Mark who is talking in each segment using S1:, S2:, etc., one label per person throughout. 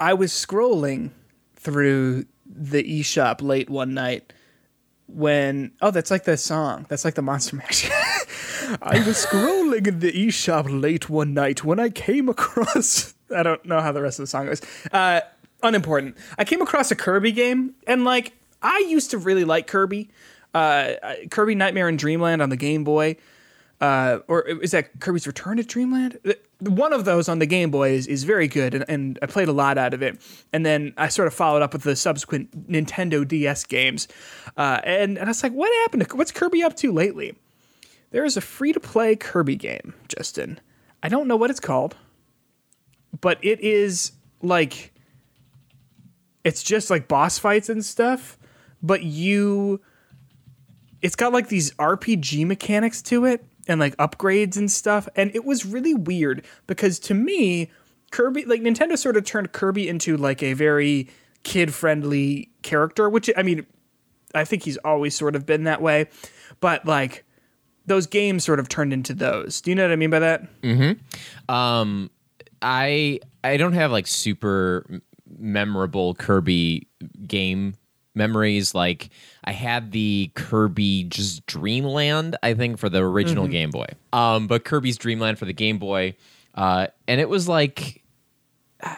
S1: I was scrolling through the eShop late one night when oh that's like the song. That's like the monster mash. I was scrolling in the eShop late one night when i came across i don't know how the rest of the song goes. Uh unimportant. I came across a kirby game and like i used to really like kirby. Uh kirby nightmare in dreamland on the game boy. Uh, or is that Kirby's Return to Dreamland? One of those on the Game Boy is, is very good, and, and I played a lot out of it. And then I sort of followed up with the subsequent Nintendo DS games, uh, and and I was like, what happened? To, what's Kirby up to lately? There is a free to play Kirby game, Justin. I don't know what it's called, but it is like it's just like boss fights and stuff, but you it's got like these RPG mechanics to it and like upgrades and stuff. And it was really weird because to me, Kirby, like Nintendo sort of turned Kirby into like a very kid friendly character, which I mean, I think he's always sort of been that way. But like those games sort of turned into those. Do you know what I mean by that?
S2: Mm-hmm. Um, I I don't have like super memorable Kirby game memories. Like I had the Kirby just Dreamland, I think, for the original mm-hmm. Game Boy. Um, but Kirby's Dreamland for the Game Boy, uh, and it was like. Uh,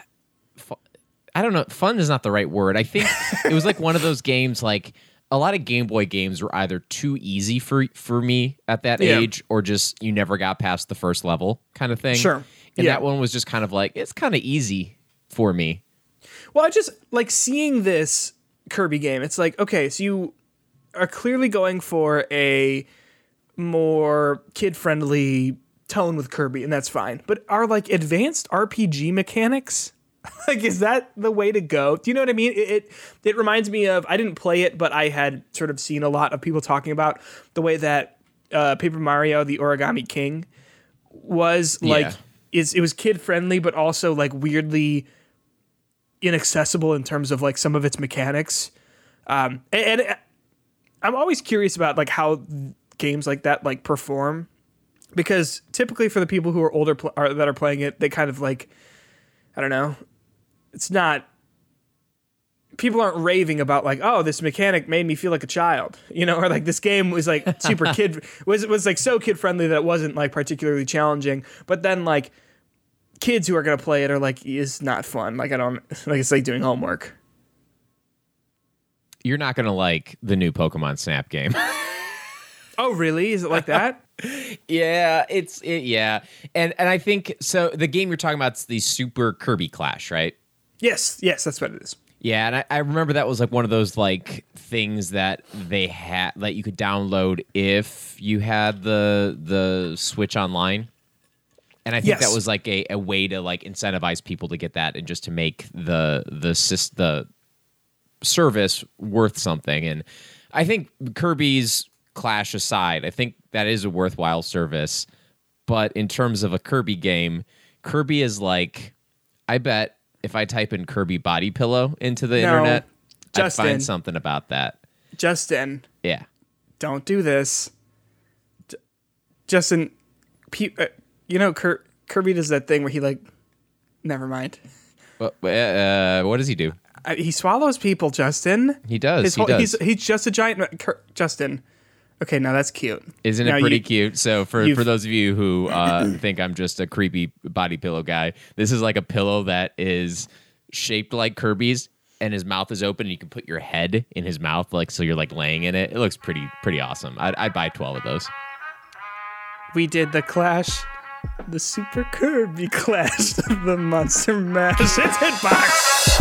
S2: I don't know. Fun is not the right word. I think it was like one of those games. Like a lot of Game Boy games were either too easy for for me at that yeah. age, or just you never got past the first level, kind of thing.
S1: Sure.
S2: And yeah. that one was just kind of like it's kind of easy for me.
S1: Well, I just like seeing this Kirby game. It's like, okay, so you are clearly going for a more kid friendly tone with Kirby, and that's fine. But are like advanced RPG mechanics? like, is that the way to go? Do you know what I mean? It, it, it reminds me of I didn't play it, but I had sort of seen a lot of people talking about the way that uh, Paper Mario: The Origami King was like. Yeah. Is it was kid friendly, but also like weirdly inaccessible in terms of like some of its mechanics. Um, and, and I'm always curious about like how games like that like perform because typically for the people who are older pl- are, that are playing it, they kind of like I don't know. It's not people aren't raving about like oh this mechanic made me feel like a child you know or like this game was like super kid was was like so kid friendly that it wasn't like particularly challenging but then like kids who are gonna play it are like, is not fun. Like I don't like it's like doing homework.
S2: You're not gonna like the new Pokemon Snap game.
S1: oh really? Is it like that?
S2: yeah, it's it, yeah, and and I think so. The game you're talking about is the Super Kirby Clash, right?
S1: Yes, yes, that's what it is.
S2: Yeah, and I, I, remember that was like one of those like things that they had that you could download if you had the the Switch Online and I think yes. that was like a, a way to like incentivize people to get that and just to make the the the service worth something. And I think Kirby's Clash aside, I think that is a worthwhile service. But in terms of a Kirby game, Kirby is like, I bet if I type in Kirby body pillow into the no, internet, Justin, I'd find something about that.
S1: Justin.
S2: Yeah.
S1: Don't do this. J- Justin, pe- uh, you know, Kir- Kirby does that thing where he like, never mind.
S2: What, uh, what does he do?
S1: Uh, he swallows people, Justin.
S2: He does. His he whole, does.
S1: He's, he's just a giant. Kir- Justin. Okay, now that's cute.
S2: Isn't
S1: now
S2: it pretty you, cute? So for for those of you who uh, think I'm just a creepy body pillow guy, this is like a pillow that is shaped like Kirby's, and his mouth is open, and you can put your head in his mouth, like so you're like laying in it. It looks pretty pretty awesome. I'd, I'd buy twelve of those.
S1: We did the Clash the Super Kirby Clash of the Monster Mash. It's Hitbox!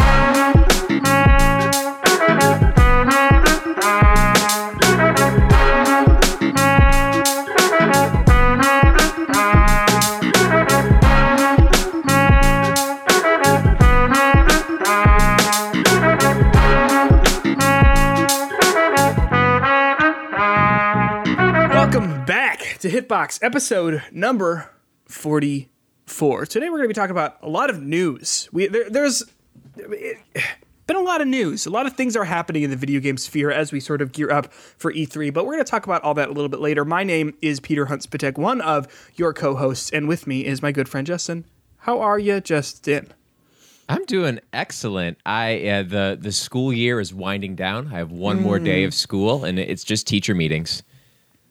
S1: Welcome back to Hitbox, episode number 44. Today we're going to be talking about a lot of news. We there, there's it, been a lot of news. A lot of things are happening in the video game sphere as we sort of gear up for E3, but we're going to talk about all that a little bit later. My name is Peter Hunt Spitek, one of your co-hosts, and with me is my good friend Justin. How are you, Justin?
S2: I'm doing excellent. I uh, the the school year is winding down. I have one more day of school, and it's just teacher meetings.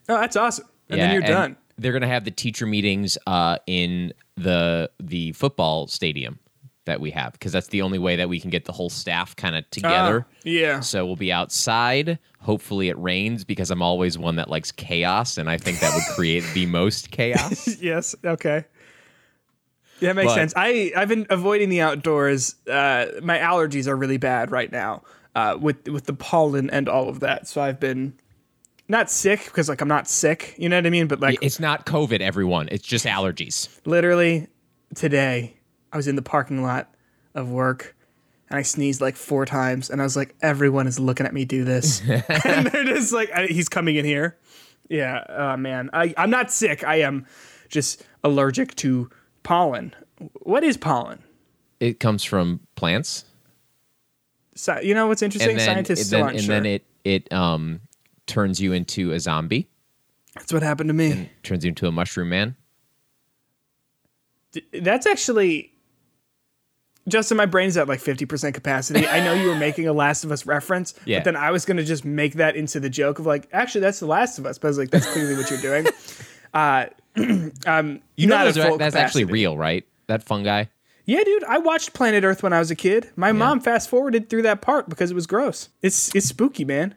S1: Oh, that's awesome. And then you're
S2: and
S1: done.
S2: They're gonna have the teacher meetings uh, in the the football stadium that we have because that's the only way that we can get the whole staff kind of together.
S1: Oh, yeah.
S2: So we'll be outside. Hopefully it rains because I'm always one that likes chaos, and I think that would create the most chaos.
S1: yes. Okay. Yeah, makes
S2: But-
S1: sense. I I've been avoiding the outdoors. Uh, my allergies are really bad right now uh, with with the pollen and all of that. So I've been not sick because like I'm not sick. You know what I mean? But like
S2: It's not COVID, everyone. It's just allergies.
S1: literally today, I was in the parking lot of work. And I sneezed like four times, and I was like, "Everyone is looking at me do this," and they're just like, "He's coming in here." Yeah, oh man, I, I'm not sick. I am just allergic to pollen. What is pollen?
S2: It comes from plants.
S1: So, you know what's interesting?
S2: then,
S1: Scientists
S2: and
S1: still
S2: then,
S1: aren't
S2: and
S1: sure.
S2: then it it um turns you into a zombie,
S1: That's what happened to me.
S2: turns you into a mushroom man.
S1: D- That's actually Justin. My brain's at like fifty percent capacity. I know you were making a Last of Us reference,
S2: Yeah.
S1: but then I was gonna just make that into the joke of like, actually, that's the Last of Us. But I was like, that's clearly what you're doing. Uh, um,
S2: You know
S1: not
S2: those
S1: at
S2: are-
S1: full
S2: that's actually
S1: capacity.
S2: real, right? That fungi.
S1: Yeah, dude. I watched Planet Earth when I was a kid. My mom fast forwarded through that part because it was gross. It's it's spooky, man.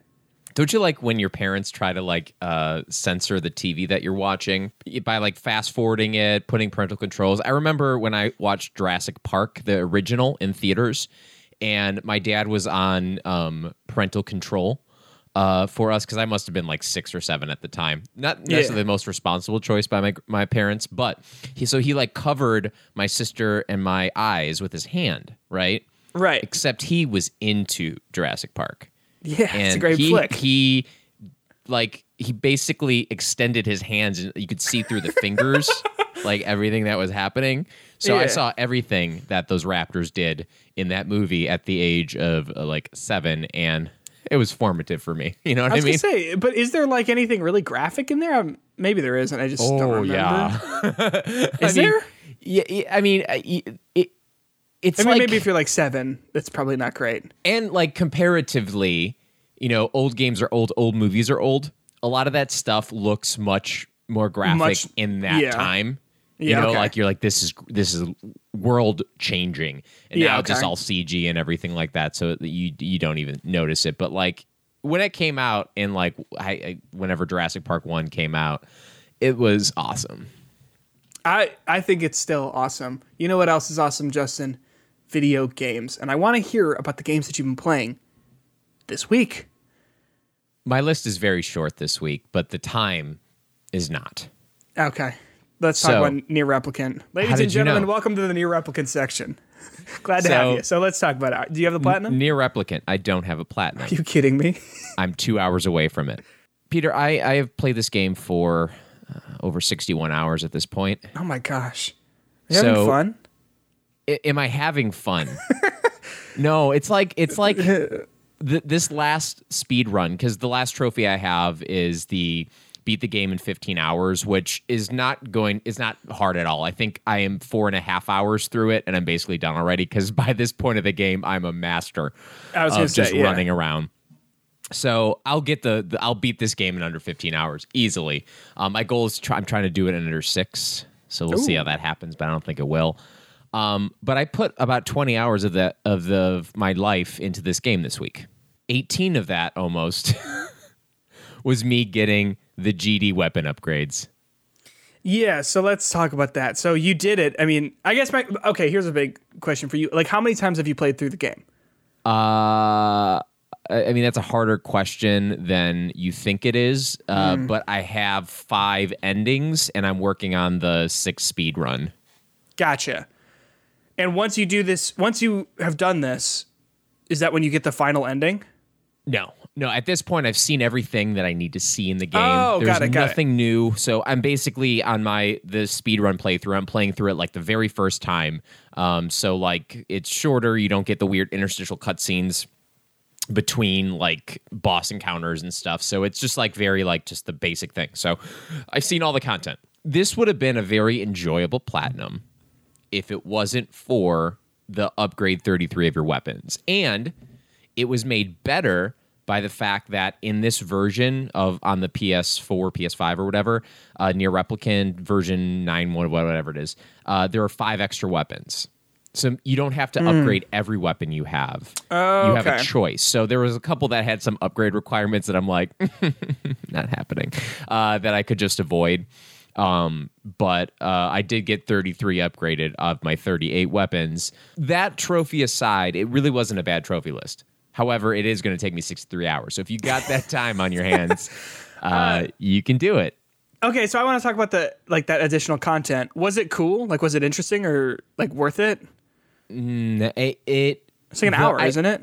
S2: Don't you like when your parents try to like uh, censor the TV that you're watching by like fast forwarding it, putting parental controls? I remember when I watched Jurassic Park, the original, in theaters, and my dad was on um, parental control uh, for us because I must have been like six or seven at the time. Not necessarily the most responsible choice by my my parents, but he so he like covered my sister and my eyes with his hand, right?
S1: Right.
S2: Except he was into Jurassic Park
S1: Yeah,
S2: and
S1: it's a great
S2: he,
S1: flick.
S2: He like he basically extended his hands and you could see through the fingers like everything that was happening. So I saw everything that those raptors did in that movie at the age of uh, like 7 and it was formative for me. You know what
S1: I
S2: I,
S1: was
S2: mean?
S1: gonna say, but is there like anything really graphic in there? Um, maybe there isn't. I just don't
S2: oh
S1: remember.
S2: yeah.
S1: Is
S2: I mean,
S1: there?
S2: Yeah, yeah, I mean uh, y- it it's
S1: I mean,
S2: like
S1: maybe if you're like seven, that's probably not great.
S2: and like comparatively, you know, old games are old, old movies are old. A lot of that stuff looks much more graphic
S1: Much-
S2: in that
S1: yeah.
S2: time. You
S1: Yeah,
S2: know,
S1: okay.
S2: like you're like this is this is world changing, and
S1: Yeah,
S2: now it's just all CG and everything like that. So that you you don't even notice it. But like when it came out, and like I, I whenever Jurassic Park one came out, it was awesome.
S1: I I think it's still awesome. You know what else is awesome, Justin? Video games, and I want to hear about the games that you've been playing this week.
S2: My list is very short this week, but the time is not.
S1: Okay, let's talk
S2: So-
S1: about NieR Replicant, ladies and
S2: did you
S1: gentlemen.
S2: know?
S1: Welcome to the NieR Replicant section. Glad to
S2: So-
S1: have you. So let's talk about it. Do you have the platinum?
S2: NieR Replicant, I don't have a platinum.
S1: Are you kidding me?
S2: I'm two hours away from it. Peter, I, I have played this game for uh, over 61 hours at this point.
S1: Oh my gosh, you having
S2: So-
S1: fun?
S2: Am I having fun? no, it's like it's like th- this last speed run because the last trophy I have is the beat the game in 15 hours, which is not going is not hard at all. I think I am four and a half hours through it, and I'm basically done already because by this point of the game, I'm a master
S1: I was
S2: of just
S1: say, yeah.
S2: running around. So I'll get the, the I'll beat this game in under 15 hours easily. Um, my goal is try, I'm trying to do it in under six. So we'll see how that happens, but I don't think it will. Um, but I put about 20 hours of the of the of my life into this game this week. 18 of that almost was me getting the GD weapon upgrades.
S1: Yeah, so let's talk about that. So you did it. I mean, I guess my okay. Here's a big question for you. Like, how many times have you played through the game?
S2: Uh, I mean, that's a harder question than you think it is. Uh, But I have five endings, and I'm working on the six speed run.
S1: Gotcha. And once you do this, once you have done this, is that when you get the final ending?
S2: No, no. At this point, I've seen everything that I need to see in the game.
S1: Oh,
S2: There's
S1: got it, got it.
S2: nothing new. So I'm basically on my the speed run playthrough. I'm playing through it like the very first time. Um, so like it's shorter. You don't get the weird interstitial cutscenes between like boss encounters and stuff. So it's just like very like just the basic thing. So I've seen all the content. This would have been a very enjoyable platinum if it wasn't for the upgrade 33 of your weapons. And it was made better by the fact that in this version of on the PS4, PS5, or whatever, uh, NieR Replicant version 9, whatever it is, uh, there are five extra weapons. So you don't have to mm. upgrade every weapon you have.
S1: Oh,
S2: you have
S1: okay.
S2: a choice. So there was a couple that had some upgrade requirements that I'm like, not happening, uh, that I could just avoid. Um, but uh, I did get 33 upgraded of my 38 weapons. That trophy aside, it really wasn't a bad trophy list. However, it is going to take me 63 hours. So if you got that time on your hands, uh, uh, you can do it.
S1: Okay, so I want to talk about the like that additional content. Was it cool? Like, was it interesting or like worth it?
S2: Mm, it, it
S1: it's like an hour, I, isn't it?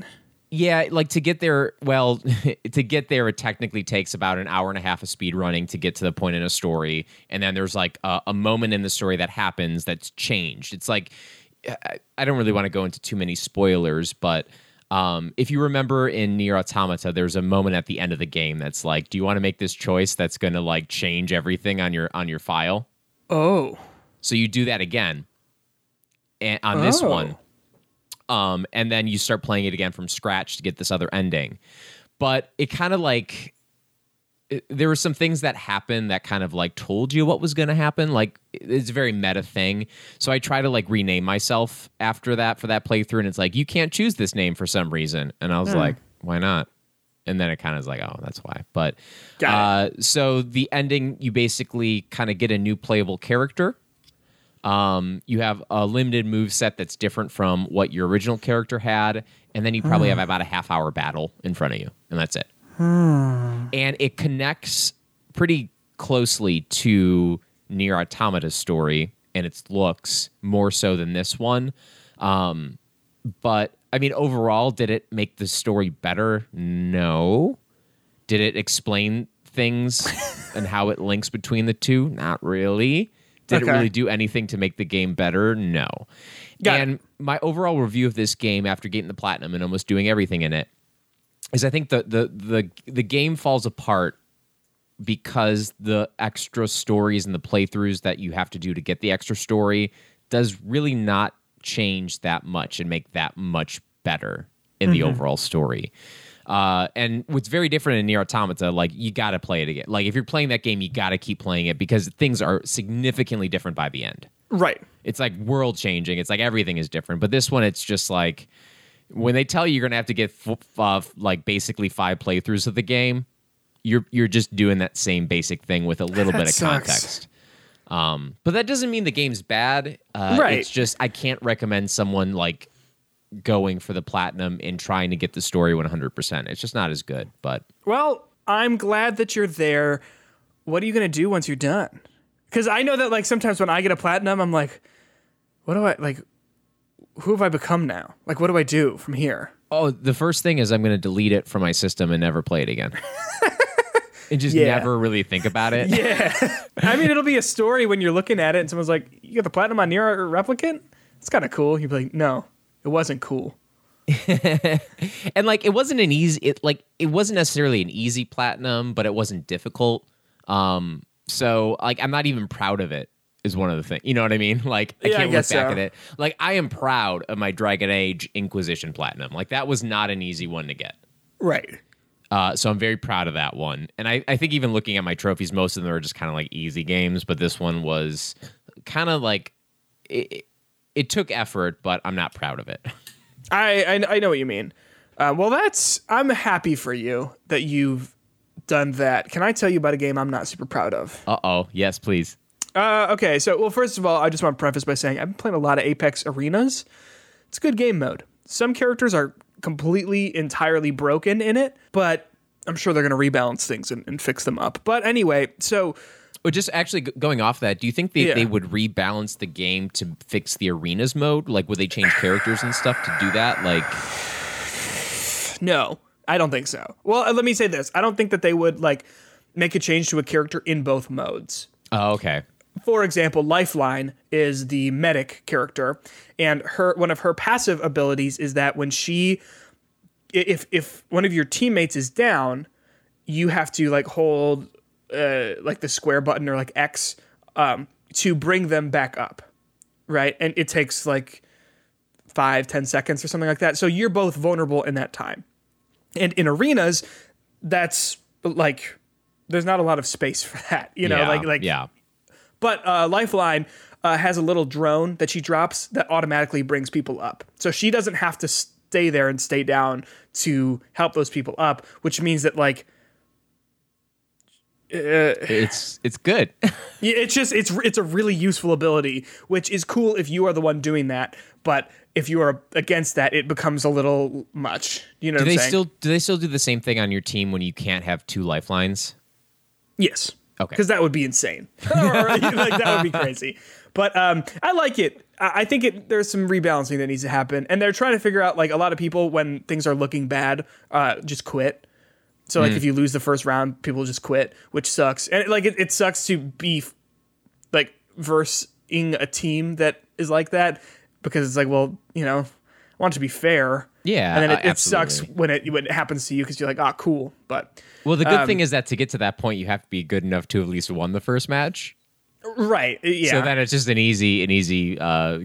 S2: Yeah, like to get there, well, to get there, it technically takes about an hour and a half of speed running to get to the point in a story. And then there's like a, a moment in the story that happens that's changed. It's like, I don't really want to go into too many spoilers, but um, if you remember in NieR Automata, there's a moment at the end of the game that's like, do you want to make this choice that's going to like change everything on your on your file?
S1: Oh.
S2: So you do that again. And on oh. this one, um, and then you start playing it again from scratch to get this other ending. But it kind of like it, there were some things that happened that kind of like told you what was going to happen. Like it's a very meta thing. So I try to like rename myself after that for that playthrough, and it's like you can't choose this name for some reason, and I was mm. like, why not? And then it kind of is like, oh, that's why. But uh, so the ending, you basically kind of get a new playable character um, you have a limited move set that's different from what your original character had, and then you probably have about a half hour battle in front of you, and that's it. and it connects pretty closely to NieR Automata's story and its looks more so than this one. Um, but I mean, overall, did it make the story better? No. Did it explain things and how it links between the two? Not really. Did okay. it really do anything to make the game better? No. Got and it. my overall review of this game after getting the platinum and almost doing everything in it is I think the the the the game falls apart because the extra stories and the playthroughs that you have to do to get the extra story does really not change that much and make that much better in mm-hmm. the overall story. Uh, and what's very different in NieR Automata, like you got to play it again. Like if you're playing that game, you got to keep playing it because things are significantly different by the end.
S1: Right.
S2: It's like world changing. It's like everything is different. But this one, it's just like when they tell you you're gonna have to get f- uh, like basically five playthroughs of the game, you're you're just doing that same basic thing with a little bit of sucks. context. Um, but that doesn't mean the game's bad. Uh, right. It's just I can't recommend someone like going for the platinum and trying to get the story 100%. It's just not as good, but
S1: Well, I'm glad that you're there. What are you going to do once you're done? Cuz I know that like sometimes when I get a platinum, I'm like what do I like who have I become now? Like what do I do from here?
S2: Oh, the first thing is I'm going to delete it from my system and never play it again. and just yeah. never really think about it.
S1: Yeah. I mean, it'll be a story when you're looking at it and someone's like, "You got the platinum on NieR Replicant?" It's kind of cool. You'd be like, "No." It wasn't cool.
S2: and like it wasn't an easy it like it wasn't necessarily an easy platinum, but it wasn't difficult. Um so like I'm not even proud of it is one of the things. You know what I mean? Like I yeah, can't I look back so. at it. Like I am proud of my Dragon Age Inquisition platinum. Like that was not an easy one to get.
S1: Right.
S2: Uh, so I'm very proud of that one. And I, I think even looking at my trophies, most of them are just kind of like easy games, but this one was kind of like it, it took effort, but I'm not proud of it.
S1: I I, I know what you mean. Uh, well, that's I'm happy for you that you've done that. Can I tell you about a game I'm not super proud of?
S2: Uh oh. Yes, please.
S1: Uh, okay, so well, first of all, I just want to preface by saying I've been playing a lot of Apex Arenas. It's a good game mode. Some characters are completely, entirely broken in it, but I'm sure they're going to rebalance things and, and fix them up. But anyway, so
S2: but just actually going off that, do you think they, yeah. they would rebalance the game to fix the arenas mode? Like, would they change characters and stuff to do that? Like,
S1: no, I don't think so. Well, uh, let me say this: I don't think that they would like make a change to a character in both modes.
S2: Oh, okay.
S1: For example, Lifeline is the medic character, and her one of her passive abilities is that when she, if if one of your teammates is down, you have to like hold uh, like the square button or like X um, to bring them back up, right? And it takes like five, ten seconds or something like that. So you're both vulnerable in that time. And in arenas, that's like there's not a lot of space for that. You know,
S2: yeah,
S1: like like
S2: yeah.
S1: but uh, Lifeline uh, has a little drone that she drops that automatically brings people up. So she doesn't have to stay there and stay down to help those people up, which means that like
S2: it's it's good.
S1: It's just it's it's a really useful ability, which is cool if you are the one doing that. But if you are against that, it becomes a little much. You know,
S2: do
S1: what
S2: they
S1: saying?
S2: still do they still do the same thing on your team when you can't have two lifelines?
S1: Yes.
S2: Okay.
S1: Because that would be insane. like that would be crazy. But um, I like it. I I think it. There's some rebalancing that needs to happen, and they're trying to figure out like a lot of people when things are looking bad, uh, just quit. So like if you lose the first round, people just quit, which sucks. And like it, it sucks to be like versing a team that is like that because it's like, well, you know, I want it to be fair.
S2: Yeah,
S1: and then it,
S2: uh,
S1: it sucks when it when it happens to you because you're like, ah, cool. But
S2: Well, the good
S1: Um,
S2: thing is that to get to that point, you have to be good enough to at least won the first match.
S1: right, yeah.
S2: So then it's just an easy, an easy uh,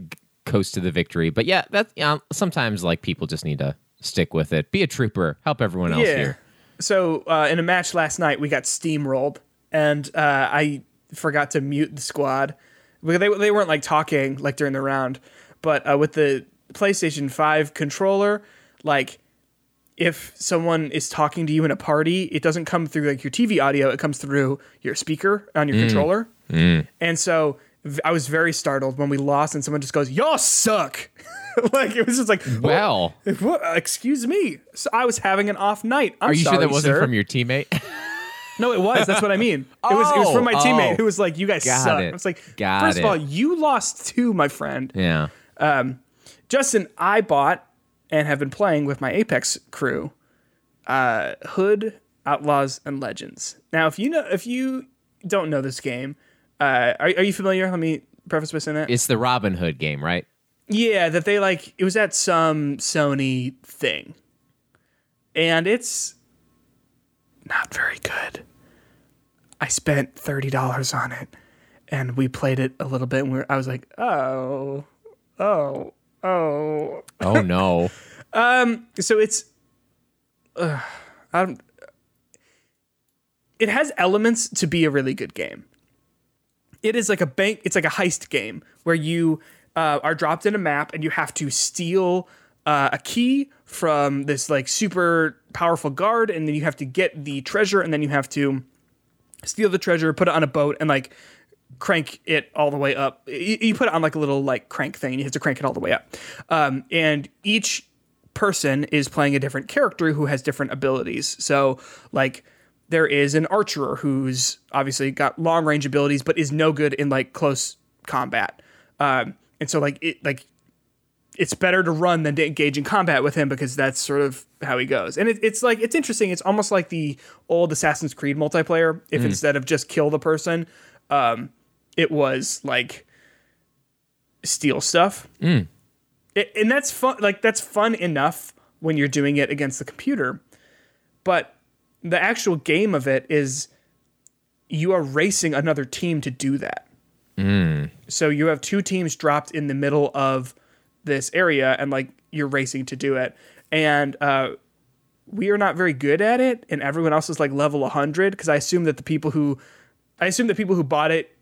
S2: coast to the victory. But yeah, that you know, sometimes like people just need to stick with it. Be a trooper. Help everyone else here.
S1: So uh, in a match last night, we got steamrolled, and uh, I forgot to mute the squad. They they weren't like talking like during the round, but uh, with the PlayStation Five controller, like if someone is talking to you in a party, it doesn't come through like your TV audio; it comes through your speaker on your controller. And so I was very startled when we lost, and someone just goes, "Y'all suck." like it was just like,
S2: Well,
S1: what? Excuse me. So I was having an off night. I'm
S2: are you sure
S1: sorry,
S2: that wasn't
S1: sir.
S2: from your teammate?
S1: No, it was. That's what I mean. It was. It was from my
S2: Oh,
S1: teammate
S2: oh.
S1: who was like, "You guys suck."
S2: it.
S1: I was like,
S2: Got
S1: first
S2: it.
S1: of all, you lost too, my friend."
S2: yeah.
S1: Um, Justin, I bought and have been playing with my Apex crew, uh, Hood, Outlaws, and Legends. Now, if you know, if you don't know this game, uh, are, are you familiar? Let me preface by saying that.
S2: It's the Robin Hood game, right?
S1: Yeah, that they like it was at some Sony thing. And it's not very good. I spent $30 on it and we played it a little bit and we were, I was like, "Oh. Oh. Oh."
S2: Oh no.
S1: Um, So it's uh, I don't it has elements to be a really good game. It is like a bank. It's like a heist game where you uh, are dropped in a map and you have to steal uh, a key from this like super powerful guard, and then you have to get the treasure, and then you have to steal the treasure, put it on a boat, and like crank it all the way up. You, you put it on like a little like crank thing, and you have to crank it all the way up. Um, and each person is playing a different character who has different abilities. So like there is an archer who's obviously got long range abilities, but is no good in like close combat. Um, and so like it like it's better to run than to engage in combat with him because that's sort of how he goes. And it, it's like it's interesting. It's almost like the old Assassin's Creed multiplayer. If instead of just kill the person, um, it was like steal stuff. It, and that's fun. Like that's fun enough when you're doing it against the computer, but the actual game of it is you are racing another team to do that. So you have two teams dropped in the middle of this area, and like you're racing to do it. And uh, we are not very good at it, and everyone else is like level 100 because I assume that the people who I assume the people who bought it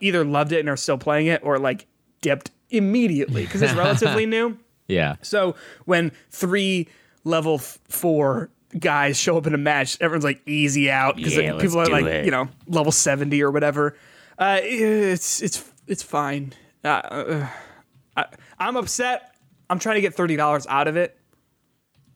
S1: either loved it and are still playing it, or like dipped immediately because it's relatively new.
S2: Yeah.
S1: So when three level f- four guys show up in a match, everyone's like easy out because
S2: Yeah, let's
S1: people are like
S2: it.
S1: you know level seventy or whatever. Uh, it's it's it's fine. Uh, uh, I, I'm upset. I'm trying to get thirty dollars out of it,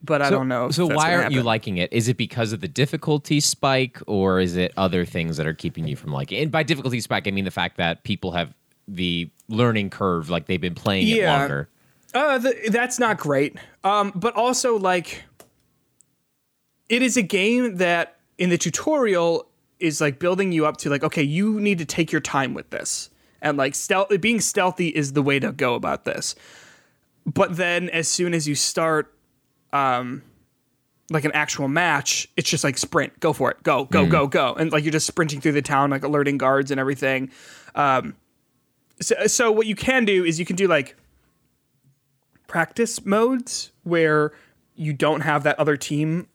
S1: but I don't know.
S2: So why aren't you liking it? Is it because of the difficulty spike, or is it other things that are keeping you from liking? it? And by difficulty spike, I mean the fact that people have the learning curve, like they've been playing it longer.
S1: Uh, th- that's not great. Um, but also like, it is a game that in the tutorial is like building you up to like, okay, you need to take your time with this, and like stealth, being stealthy is the way to go about this. But then as soon as you start, um, like an actual match, it's just like sprint, go for it, go, go, go, go, and like you're just sprinting through the town, like alerting guards and everything. Um, so, so what you can do is you can do like practice modes where you don't have that other team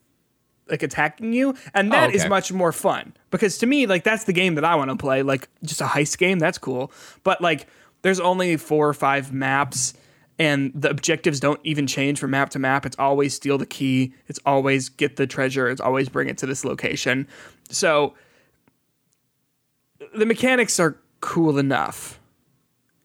S1: like attacking you and that oh, is
S2: okay.
S1: much more fun. Because to me like that's the game that i want to play like just a heist game that's cool. But like there's only four or five maps and the objectives don't even change from map to map. It's always steal the key it's always get the treasure it's always bring it to this location. So the mechanics are cool enough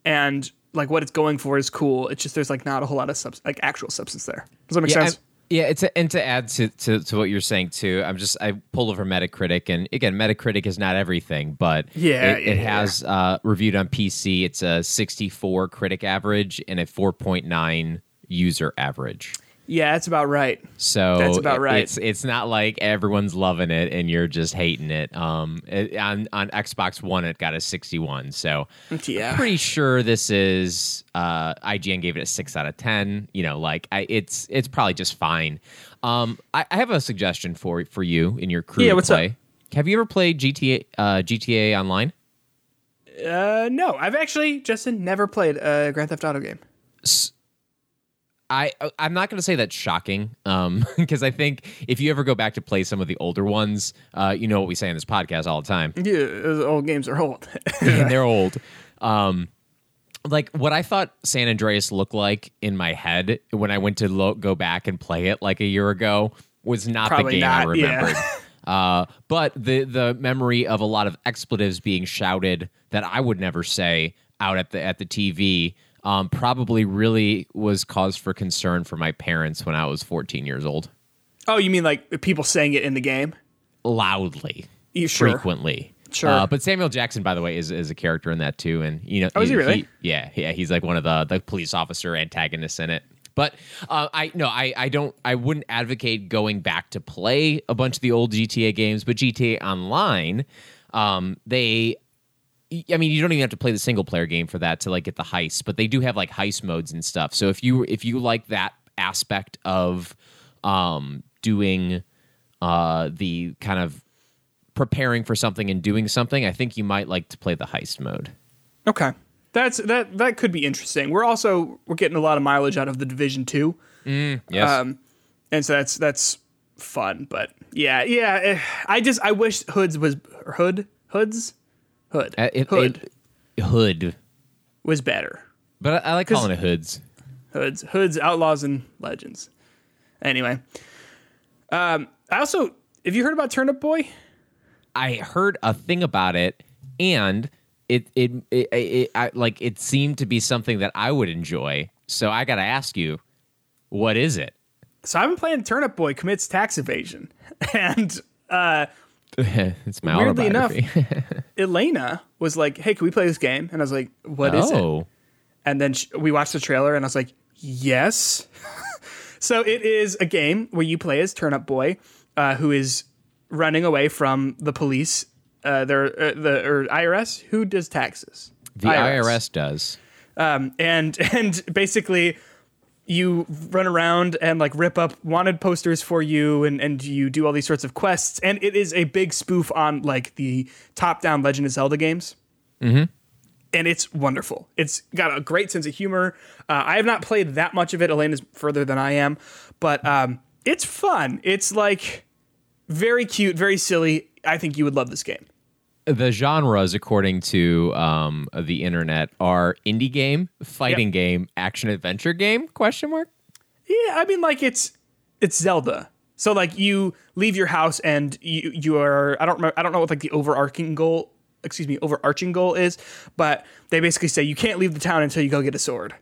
S1: and like what it's going for is cool. It's just there's like not a whole lot of subs- like actual substance there. Does that make
S2: Yeah,
S1: sense?
S2: I'm- yeah, it's a, and to add to, to, to what you're saying too, I'm just I pulled over Metacritic, and again, Metacritic is not everything, but
S1: Yeah,
S2: it, it
S1: yeah.
S2: has uh, reviewed on PC. It's a 64 critic average and a 4.9 user average.
S1: Yeah that's about right
S2: So
S1: That's about right.
S2: It's it's not like everyone's loving it and you're just hating it. Um, it, on on Xbox One, it got a 61. So
S1: yeah
S2: pretty sure this is uh, IGN gave it a six out of ten. You know, like I, it's it's probably just fine. Um, I, I have a suggestion for for you in your crew
S1: Yeah, what's up?
S2: Have you ever played GTA uh, GTA Online?
S1: Uh, no, I've actually Justin never played a Grand Theft Auto game.
S2: I I'm not going to say that's shocking, um, because I think if you ever go back to play some of the older ones, uh, you know what we say in this podcast all the time.
S1: Yeah, old games are old.
S2: and they're old. Um, like what I thought San Andreas looked like in my head when I went to lo- go back and play it like a year ago was not
S1: Probably
S2: the game I
S1: not, yeah.
S2: remembered. uh, but the the memory of a lot of expletives being shouted that I would never say out at the at the TV um, probably really was cause for concern for my parents when I was 14 years old.
S1: oh, you mean like people saying it in the game?
S2: Loudly,
S1: You sure?
S2: frequently.
S1: Sure.
S2: Uh, but Samuel Jackson, by the way, is, is a character in that too, and you know,
S1: Oh, is he really?
S2: yeah, yeah, he's like one of the the police officer antagonists in it. But uh, I no, I I don't, I wouldn't advocate going back to play a bunch of the old GTA games, but GTA Online, um, they. I mean, you don't even have to play the single player game for that to like get the heist, but they do have like heist modes and stuff. So if you if you like that aspect of um, doing uh, the kind of preparing for something and doing something, I think you might like to play the heist mode.
S1: Okay, that's that. That could be interesting. We're also we're getting a lot of mileage out of the Division Two,
S2: Yes.
S1: um, and so that's that's fun. But yeah, yeah. eh, I just I wish Hoods was Hood Hoods Hood
S2: Uh, it-
S1: Hood
S2: it- hood.
S1: was better.
S2: But I, I like calling it hoods.
S1: Hoods, Hoods, Outlaws, and Legends. Anyway, um, I also have you heard about Turnip Boy?
S2: I heard a thing about it, and it it, it, it, it I, like it seemed to be something that I would enjoy. So I got to ask you, what is it?
S1: So I've been playing Turnip Boy commits tax evasion, and uh,
S2: it's my
S1: Weirdly enough- Elena was like, "Hey, can we play this game?" And I was like, "What is it?"
S2: oh,
S1: And then sh we watched the trailer, and I was like, "Yes." so it is a game where you play as Turnip Boy, uh, who is running away from the police. Uh, their uh, the or IRS who does taxes.
S2: the IRS does.
S1: um, and and basically you run around and like rip up wanted posters for you and and you do all these sorts of quests and it is a big spoof on like the top down legend of zelda games. Mm-hmm. and it's wonderful. It's got a great sense of humor. Uh, i have not played that much of it. Elaine is further than i am. But um, it's fun. It's like very cute very silly. I think you would love this game
S2: the genres according to um, the internet are indie game fighting
S1: Yep.
S2: game action adventure game question mark
S1: Yeah, I mean, like it's it's Zelda. So like you leave your house and you you are I don't remember, I don't know what like the overarching goal excuse me overarching goal is, but they basically say you can't leave the town until you go get a sword.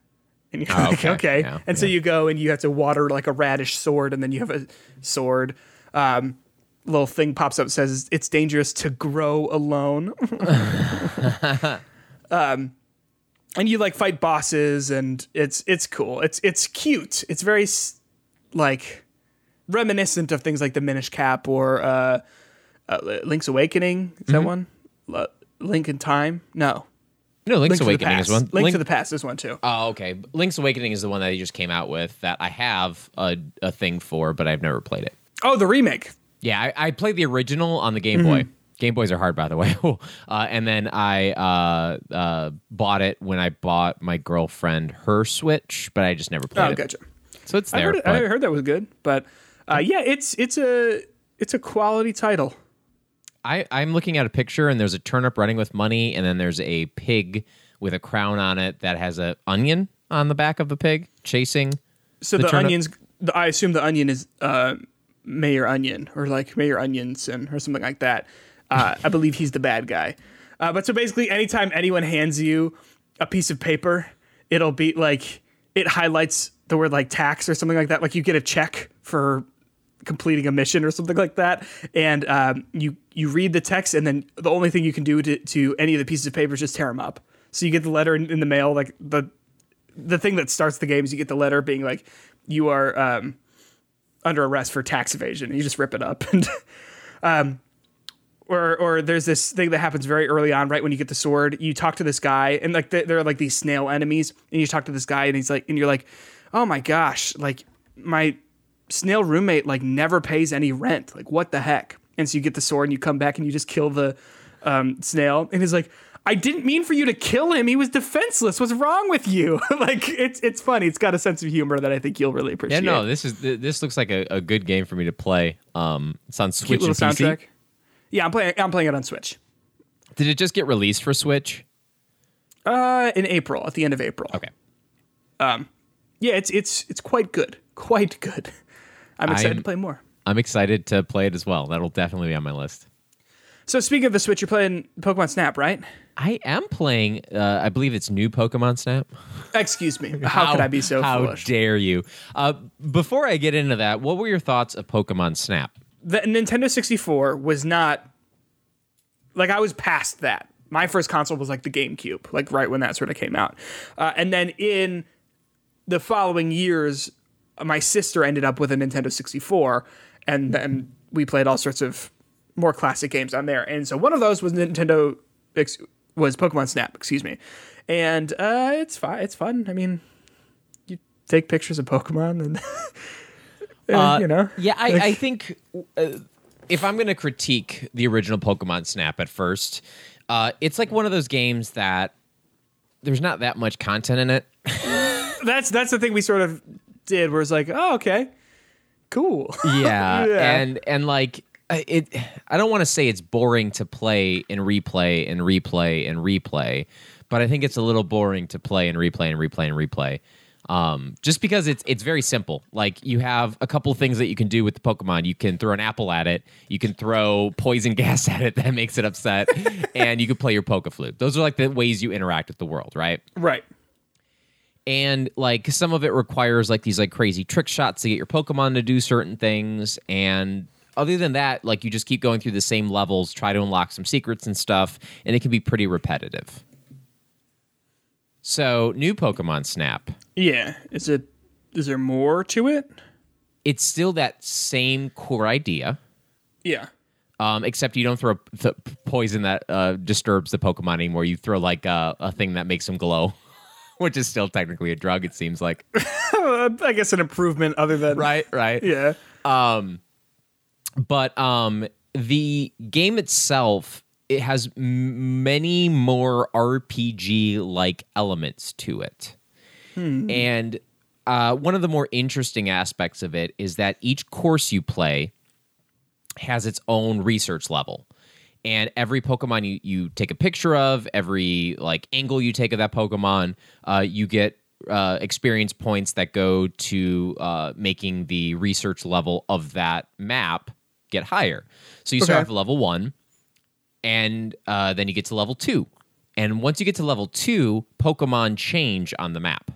S1: And you're
S2: Oh,
S1: like,
S2: okay.
S1: okay.
S2: Yeah,
S1: and so you go and you have to water like a radish sword, and then you have a sword. Um, little thing pops up says it's dangerous to grow alone. um, and you like fight bosses, and it's it's cool. It's it's cute. It's very like reminiscent of things like the Minish Cap or uh, uh, Link's Awakening. Is
S2: Mm-hmm.
S1: that one? L- Link in Time? No.
S2: no link's
S1: Link
S2: awakening is one
S1: Link, to the Past is one too.
S2: Oh, okay. Link's Awakening is the one that he just came out with that I have a, a thing for, but I've never played it.
S1: Oh, the remake.
S2: Yeah, I, I played the original on the Game
S1: Mm-hmm.
S2: Boy. Game Boys are hard, by the way. uh, and then I uh, uh, bought it when I bought my girlfriend her Switch, but I just never played
S1: Oh,
S2: it.
S1: gotcha.
S2: So it's
S1: I
S2: there.
S1: heard, it, I heard that was good, but uh, yeah, it's it's a it's a quality title.
S2: I, I'm looking at a picture and there's a turnip running with money, and then there's a pig with a crown on it that has a onion on the back of the pig chasing.
S1: So
S2: The
S1: the, onions, the, I assume the onion is uh, Mayor Onion or like Mayor Onionson or something like that. Uh, I believe he's the bad guy. Uh, but so basically, anytime anyone hands you a piece of paper, it'll be like it highlights the word like tax or something like that. Like you get a check for completing a mission or something like that, and um, you you read the text, and then the only thing you can do to, to any of the pieces of paper is just tear them up. So you get the letter in, in the mail, like the the thing that starts the game is you get the letter being like you are um, under arrest for tax evasion. You just rip it up and. Um, or, or there's this thing that happens very early on, right when you get the sword. You talk to this guy, and like there are like these snail enemies, and you talk to this guy, and he's like, and you're like, oh my gosh, like my snail roommate like never pays any rent. Like what the heck? And so you get the sword, and you come back, and you just kill the um, snail, and he's like, I didn't mean for you to kill him. He was defenseless. What's wrong with you? like it's it's funny. It's got a sense of humor that I think you'll really appreciate.
S2: Yeah, no, this is this looks like a, a good game for me to play. Um, it's on Switch
S1: cute little
S2: and PC.
S1: soundtrack. Yeah, I'm playing. I'm playing it on Switch.
S2: Did it just get released for Switch?
S1: Uh, in April, at the end of April.
S2: Okay.
S1: Um, Yeah, it's it's it's quite good. Quite good. I'm excited
S2: I'm-
S1: to play more.
S2: I'm excited to play it as well. That'll definitely be on my list.
S1: So speaking of the Switch, you're playing Pokemon Snap, right?
S2: I am playing. Uh, I believe it's new Pokemon Snap.
S1: Excuse me. How, could I be so
S2: How
S1: foolish?
S2: dare you? Uh, before I get into that, what were your thoughts of Pokemon Snap?
S1: the Nintendo 64 was not like I was past that. My first console was like the GameCube, like right when that sort of came out. Uh, and then in the following years, my sister ended up with a Nintendo 64, and then we played all sorts of more classic games on there. And so one of those was Nintendo was Pokemon Snap, excuse me. And uh, it's fine. It's fun. I mean, you take pictures of Pokemon and. uh,
S2: Uh,
S1: you know,
S2: Yeah, I, I think uh, if I'm going to critique the original Pokemon Snap at first, uh, it's like one of those games that there's not that much content in it.
S1: that's that's the thing we sort of did where it's like oh okay cool
S2: Yeah,
S1: Yeah.
S2: and and like it. I don't want to say it's boring to play and replay and replay and replay, but I think it's a little boring to play and replay and replay and replay. Um, just because it's it's very simple. Like you have a couple things that you can do with the Pokemon. You can throw an apple at it. You can throw poison gas at it that makes it upset, and you can play your Pokeflute. Those are like the ways you interact with the world, right?
S1: right
S2: and like some of it requires like these like crazy trick shots to get your pokemon to do certain things and other than that like you just keep going through the same levels try to unlock some secrets and stuff and it can be pretty repetitive so new pokemon snap
S1: yeah is it is there more to it
S2: it's still that same core idea
S1: yeah
S2: um, except you don't throw th- poison that uh, disturbs the Pokemon anymore. You throw like uh, a thing that makes them glow, which is still technically a drug. It seems like.
S1: I guess an improvement other than
S2: right, right.
S1: yeah
S2: but um the game itself it has m- many more rpg like elements to it. And uh, one of the more interesting aspects of it is that each course you play has its own research level. And every pokemon you, you take a picture of every like angle you take of that pokemon uh, you get uh, experience points that go to uh, making the research level of that map get higher so you start
S1: Okay.
S2: off at level one and uh, then you get to level two and once you get to level two pokemon change on the map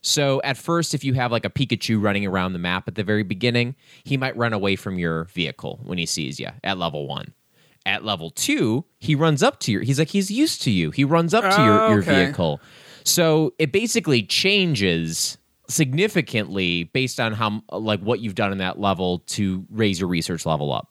S2: so at first, if you have like a Pikachu running around the map at the very beginning, he might run away from your vehicle when he sees you at level one. At level two, he runs up to your. He's like he's used to you. He runs up to your,
S1: Oh,
S2: your
S1: okay.
S2: vehicle. So it basically changes significantly based on how like what you've done in that level to raise your research level up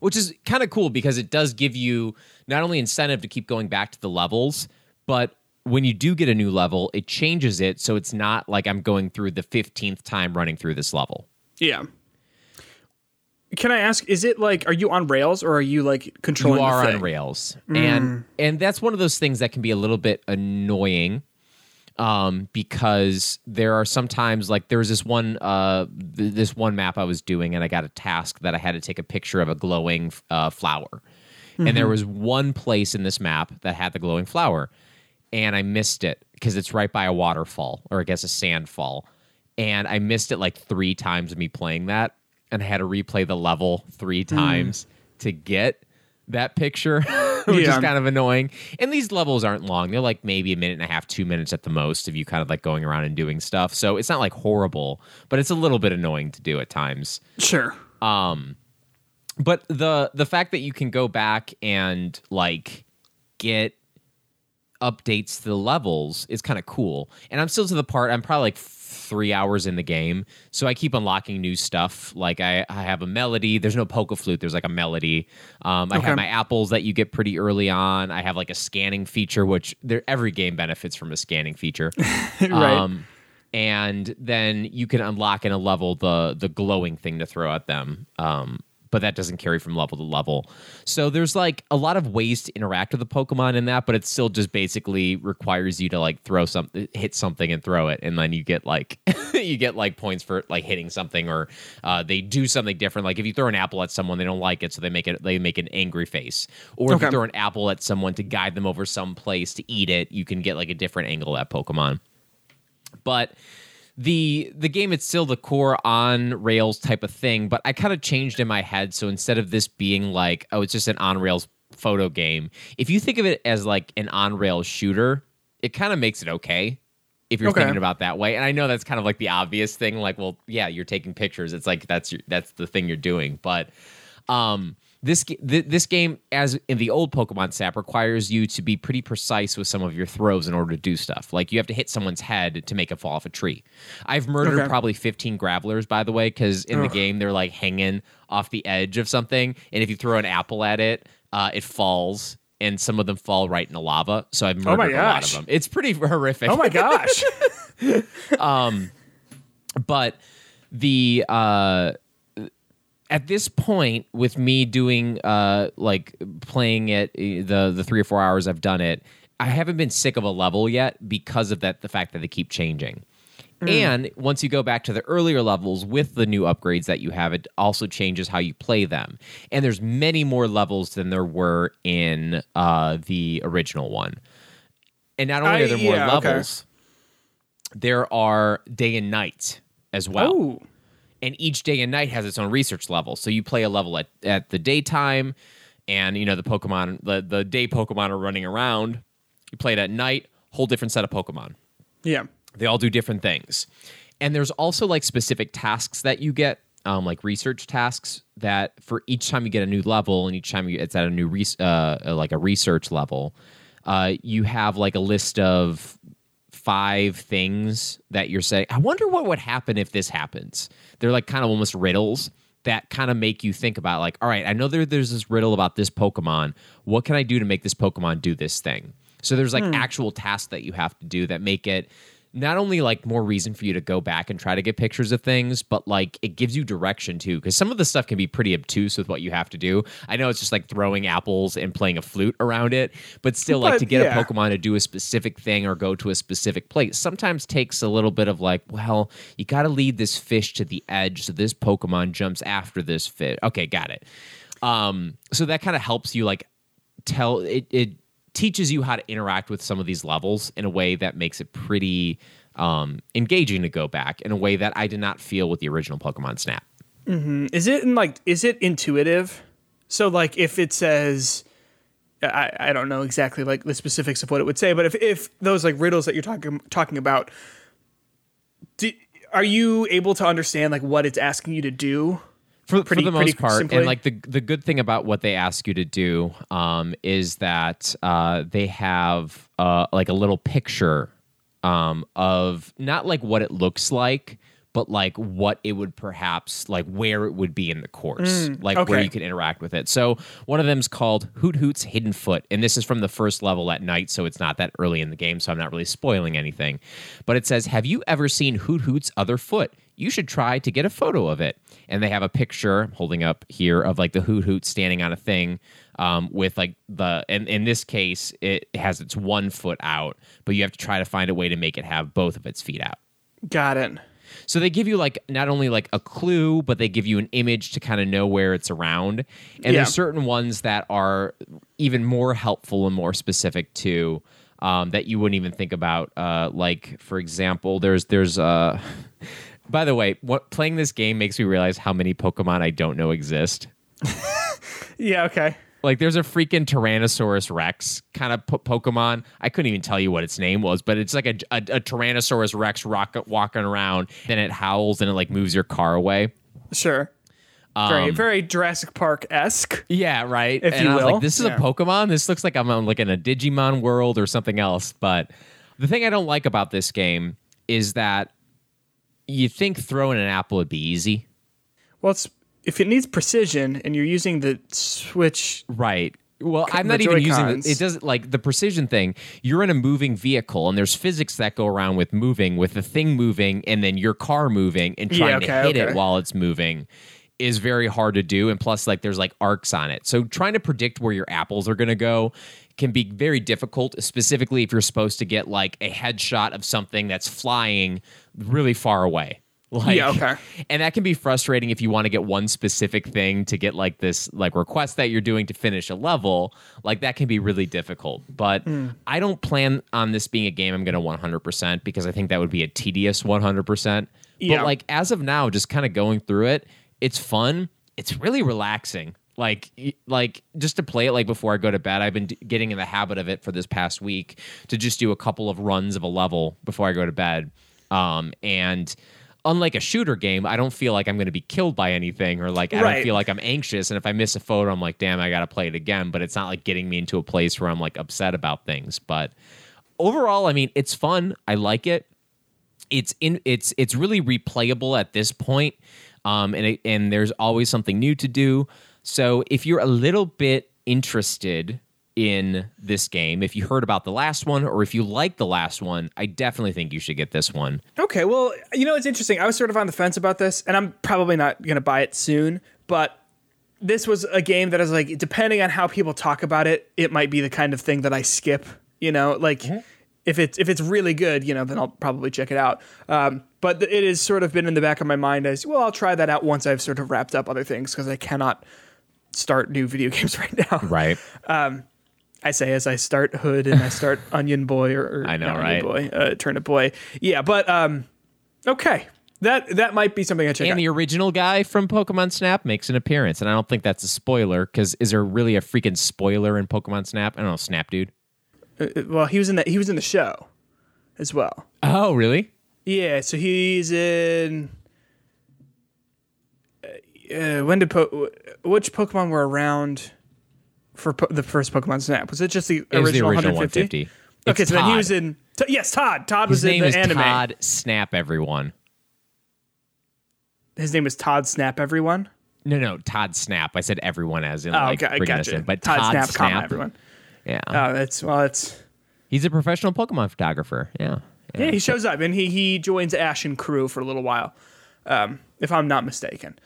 S2: which is kind of cool because it does give you not only incentive to keep going back to the levels, but when you do get a new level, it changes it so it's not like I'm going through the 15th time running through this level.
S1: yeah Can I ask? Is it like are you on rails or are you like controlling?
S2: You are
S1: the
S2: on rails, mm. and and that's one of those things that can be a little bit annoying. Um, because there are sometimes like there was this one uh th- this one map I was doing and I got a task that I had to take a picture of a glowing uh, flower, and there was one place in this map that had the glowing flower, and I missed it because it's right by a waterfall or I guess a sand fall, and I missed it like three times of me playing that, and I had to replay the level three times to get that picture, which is kind of annoying. And these levels aren't long; they're like maybe a minute and a half, two minutes at the most, of you kind of like going around and doing stuff. So it's not like horrible, but it's a little bit annoying to do at times
S1: Sure.
S2: Um but the the fact that you can go back and like get updates to the levels is kind of cool and i'm still to the part i'm probably like three hours in the game. So i keep unlocking new stuff. Like i, I have a melody. There's no polka flute. There's like a melody. Um, i
S1: Okay.
S2: have my apples that you get pretty early on. I have like a scanning feature which there every game benefits from a scanning feature.
S1: Right.
S2: um, and then you can unlock in a level the the glowing thing to throw at them. Um, but that doesn't carry from level to level. So there's like a lot of ways to interact with the Pokemon in that, but it still just basically requires you to like throw something, hit something, and throw it, and then you get like you get like points for like hitting something, or uh, they do something different. Like if you throw an apple at someone, they don't like it, so they make it they make an angry face. Or if you throw an apple at someone to guide them over some place to eat it, you can get like a different angle at Pokemon but the the game it's still the core on rails type of thing but i kind of changed in my head. So instead of this being like oh it's just an on rails photo game if you think of it as like an on rails shooter it kind of makes it okay if you're
S1: Okay.
S2: thinking about that way. And i know that's kind of like the obvious thing like well yeah you're taking pictures. It's like that's your that's the thing you're doing. But um this th- this game as in the old pokemon Snap requires you to be pretty precise with some of your throws in order to do stuff. Like you have to hit someone's head to make it fall off a tree. I've murdered
S1: Okay.
S2: probably 15 gravelers by the way because in the game they're like hanging off the edge of something and if you throw an apple at it uh, it falls and some of them fall right in the lava. So i've
S1: Oh
S2: murdered a lot of them. It's pretty horrific.
S1: Oh my gosh.
S2: but the uh at this point with me doing uh like playing it eh, the the 3 or 4 hours I've done it I haven't been sick of a level yet because of that the fact that they keep changing. And once you go back to the earlier levels with the new upgrades that you have, it also changes how you play them. And there's many more levels than there were in uh, the original one. And not only
S1: I-
S2: are there more
S1: yeah, okay.
S2: levels, there are day and night as well
S1: oh.
S2: And each day and night has its own research level. So you play a level at, at the daytime, and you know the Pokemon, the the day Pokemon are running around. You play it at night, whole different set of Pokemon.
S1: Yeah.
S2: They all do different things, and there's also like specific tasks that you get, um, like research tasks that for each time you get a new level, and each time you, it's at a new res- uh, like a research level, uh, you have like a list of five things that you're saying. I wonder what would happen if this happens. They're like kind of almost riddles that kind of make you think about like, all right, I know there, there's this riddle about this Pokemon. What can I do to make this Pokemon do this thing? So there's like hmm. actual tasks that you have to do that make it not only like more reason for you to go back and try to get pictures of things, but like it gives you direction too. Because some of the stuff can be pretty obtuse with what you have to do. I know it's just like throwing apples and playing a flute around it, but still, like to get
S1: yeah.
S2: a Pokemon to do a specific thing or go to a specific place sometimes takes a little bit of like, well, you got to lead this fish to the edge so this Pokemon jumps after this fish. Okay, got it. Um, so that kind of helps you like tell it. It teaches you how to interact with some of these levels in a way that makes it pretty um, engaging to go back in a way that I did not feel with the original Pokemon Snap.
S1: Is it in like is it intuitive? So like if it says I, I don't know exactly like the specifics of what it would say, but if, if those like riddles that you're talking talking about, do, are you able to understand like what it's asking you to do?
S2: For,
S1: Pretty-
S2: for the
S1: pretty
S2: most part.
S1: simply?
S2: And like the the good thing about what they ask you to do um, is that uh, they have uh, like a little picture um, of not like what it looks like, but like what it would perhaps like where it would be in the course, like where you could interact with it. So one of them's called Hoothoot's Hidden Foot, and this is from the first level at night, so it's not that early in the game, so I'm not really spoiling anything. But it says, "Have you ever seen Hoothoot's other foot?" You should try to get a photo of it. And they have a picture I'm holding up here of like the Hoothoot standing on a thing um, with like the, and in this case, it has its one foot out, but you have to try to find a way to make it have both of its feet out.
S1: Got it.
S2: So they give you like not only like a clue, but they give you an image to kind of know where it's around. And
S1: Yeah.
S2: there's certain ones that are even more helpful and more specific to um, that you wouldn't even think about. Uh, like for example, there's there's uh, by the way, what playing this game makes me realize how many Pokemon I don't know exist.
S1: Yeah. Okay.
S2: Like there's a freaking Tyrannosaurus Rex kind of po- Pokemon. I couldn't even tell you what its name was, but it's like a, a, a Tyrannosaurus Rex rock, walking around. Then it howls and it like moves your car away.
S1: Sure. very um, very Jurassic Park esque.
S2: Yeah, right.
S1: If
S2: and
S1: you
S2: I was
S1: will.
S2: like, this is
S1: Yeah.
S2: a Pokemon. This looks like I'm on, like in a Digimon world or something else. But the thing I don't like about this game is that you think throwing an apple would be easy.
S1: Well, it's if it needs precision and you're using the switch.
S2: Right. Well, I'm not even using the, it. Doesn't like the precision thing. You're in a moving vehicle, and there's physics that go around with moving, with the thing moving, and then your car moving, and
S1: Yeah,
S2: trying to
S1: okay,
S2: hit it while it's moving is very hard to do. And plus, like there's like arcs on it, so trying to predict where your apples are going to go can be very difficult. Specifically, if you're supposed to get like a headshot of something that's flying really far away. Like,
S1: Yeah, okay.
S2: and that can be frustrating if you want to get one specific thing to get like this like request that you're doing to finish a level like that can be really difficult but
S1: Hmm.
S2: i don't plan on this being a game i'm going to 100% because i think that would be a tedious 100%
S1: Yeah.
S2: but like as of now just kind of going through it it's fun it's really relaxing like like just to play it like before i go to bed i've been d- getting in the habit of it for this past week to just do a couple of runs of a level before i go to bed um and unlike a shooter game, I don't feel like I'm going to be killed by anything or like I
S1: Right.
S2: don't feel like I'm anxious. And if I miss a photo, I'm like, damn, I got to play it again. But it's not like getting me into a place where I'm like upset about things. But overall, I mean, it's fun. I like it. It's in. It's it's really replayable at this point. Um, and it, and there's always something new to do. So if you're a little bit interested in this game, if you heard about the last one or if you like the last one, I definitely think you should get this one.
S1: Okay, well, you know it's interesting. I was sort of on the fence about this, and I'm probably not going to buy it soon. But this was a game that is like, depending on how people talk about it, it might be the kind of thing that I skip. You know, like if it's if it's really good, you know, then I'll probably check it out. Um, but th- it has sort of been in the back of my mind as well. I'll try that out once I've sort of wrapped up other things because I cannot start new video games right now.
S2: Right.
S1: I say as I start Hood and I start Onion Boy or, or
S2: I know,
S1: Onion
S2: right?
S1: Boy, uh, Turnip Boy. Yeah, but um, okay, that that might be something I check
S2: And
S1: out.
S2: the original guy from Pokemon Snap makes an appearance, and I don't think that's a spoiler because is there really a freaking spoiler in Pokemon Snap? I don't know, Snap dude.
S1: Uh, well, he was in the he was in the show as well.
S2: Oh, really?
S1: Yeah, so he's in. Uh, uh, when did po- which Pokemon were around for po- the first Pokemon Snap? Was it just the
S2: It was the
S1: original,
S2: original
S1: 150?
S2: 150.
S1: Okay, so then he was in. T- yes, Todd. Todd was
S2: His
S1: in
S2: name
S1: the
S2: is
S1: anime.
S2: Todd Snap. Everyone.
S1: His name is Todd Snap. Everyone.
S2: No, no, Todd Snap. I said everyone as in
S1: Oh,
S2: like
S1: okay, I
S2: bringing
S1: got you.
S2: in, but
S1: Todd,
S2: Todd,
S1: Snap,
S2: Snap.
S1: everyone.
S2: Yeah,
S1: Oh, that's well, it's
S2: he's a professional Pokemon photographer. Yeah.
S1: Yeah, he shows up and he he joins Ash and crew for a little while, um, if I'm not mistaken.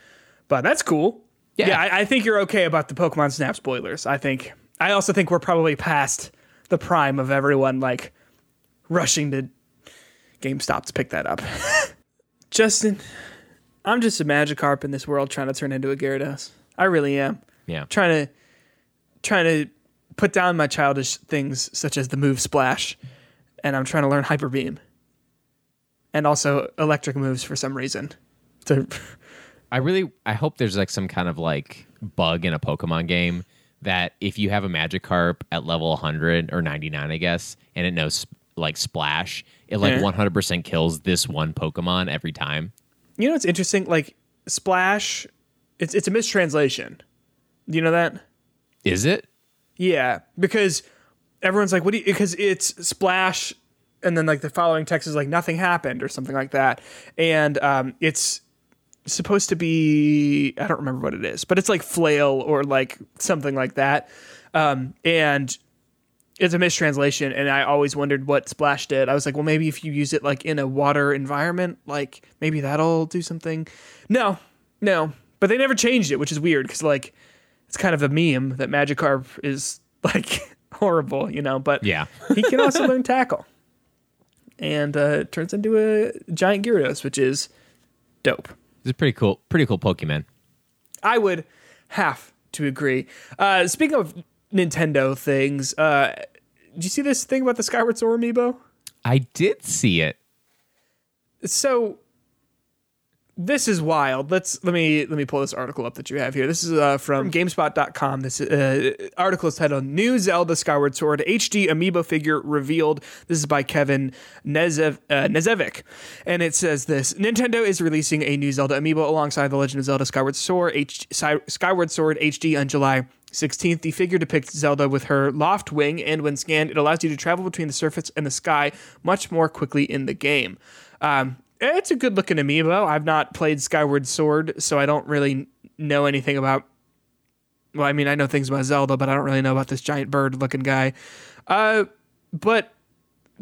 S1: But that's cool.
S2: Yeah.
S1: I, I think you're okay about the Pokemon Snap spoilers. I think I also think we're probably past the prime of everyone like rushing to GameStop to pick that up. Justin, I'm just a Magikarp in this world trying to turn into a Gyarados. I really am.
S2: Yeah.
S1: Trying to trying to put down my childish things such as the move splash, and I'm trying to learn hyper beam, and also electric moves for some reason. To
S2: I really I hope there's like some kind of like bug in a Pokemon game that if you have a Magikarp at level 100 or 99, I guess, and it knows like Splash, it like
S1: Yeah.
S2: 100% kills this one Pokemon every time.
S1: you know what's interesting? Like splash, it's it's a mistranslation. Do you know that?
S2: Is it?
S1: Yeah, because everyone's like, "What do you?" Because it's splash and then like the following text is like nothing happened or something like that, and um, it's supposed to be I don't remember what it is, but it's like flail or like something like that, um, and it's a mistranslation. And I always wondered what Splash did. I was like, well, maybe if you use it like in a water environment, like maybe that'll do something. No, no, but they never changed it, which is weird because like it's kind of a meme that Magikarp is like horrible, you know. But
S2: Yeah.
S1: he can also learn tackle, and uh, turns into a giant Gyarados, which is dope.
S2: It's a pretty cool, pretty cool Pokemon.
S1: I would have to agree. Uh, speaking of Nintendo things, uh, did you see this thing about the Skyward Sword amiibo?
S2: I did see it.
S1: So this is wild. Let's let me let me pull this article up that you have here. This is uh, from Gamespot.com. This uh, article is titled "New Zelda Skyward Sword HD Amiibo Figure Revealed." This is by Kevin Nezev, uh, Knezevic, and it says this: Nintendo is releasing a new Zelda amiibo alongside the Legend of Zelda Skyward Sword H- Skyward Sword HD on July 16th, the figure depicts Zelda with her Loftwing, and when scanned, it allows you to travel between the surface and the sky much more quickly in the game. Um, it's a good looking amiibo. I've not played Skyward Sword, so I don't really know anything about. Well, I mean, I know things about Zelda, but I don't really know about this giant bird looking guy. Uh, but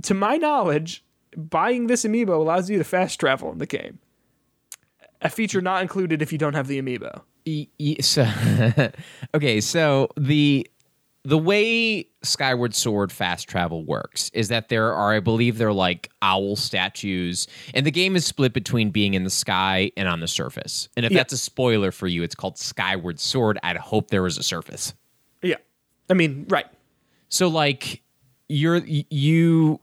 S1: to my knowledge, buying this amiibo allows you to fast travel in the game. A feature not included if you don't have the amiibo.
S2: Y- y- So, okay, so the the way Skyward Sword fast travel works is that there are, I believe, there are like owl statues, and the game is split between being in the sky and on the surface. And if
S1: Yeah.
S2: that's a spoiler for you, it's called Skyward Sword. I'd hope there was a surface.
S1: Yeah. I mean, right.
S2: So like you're you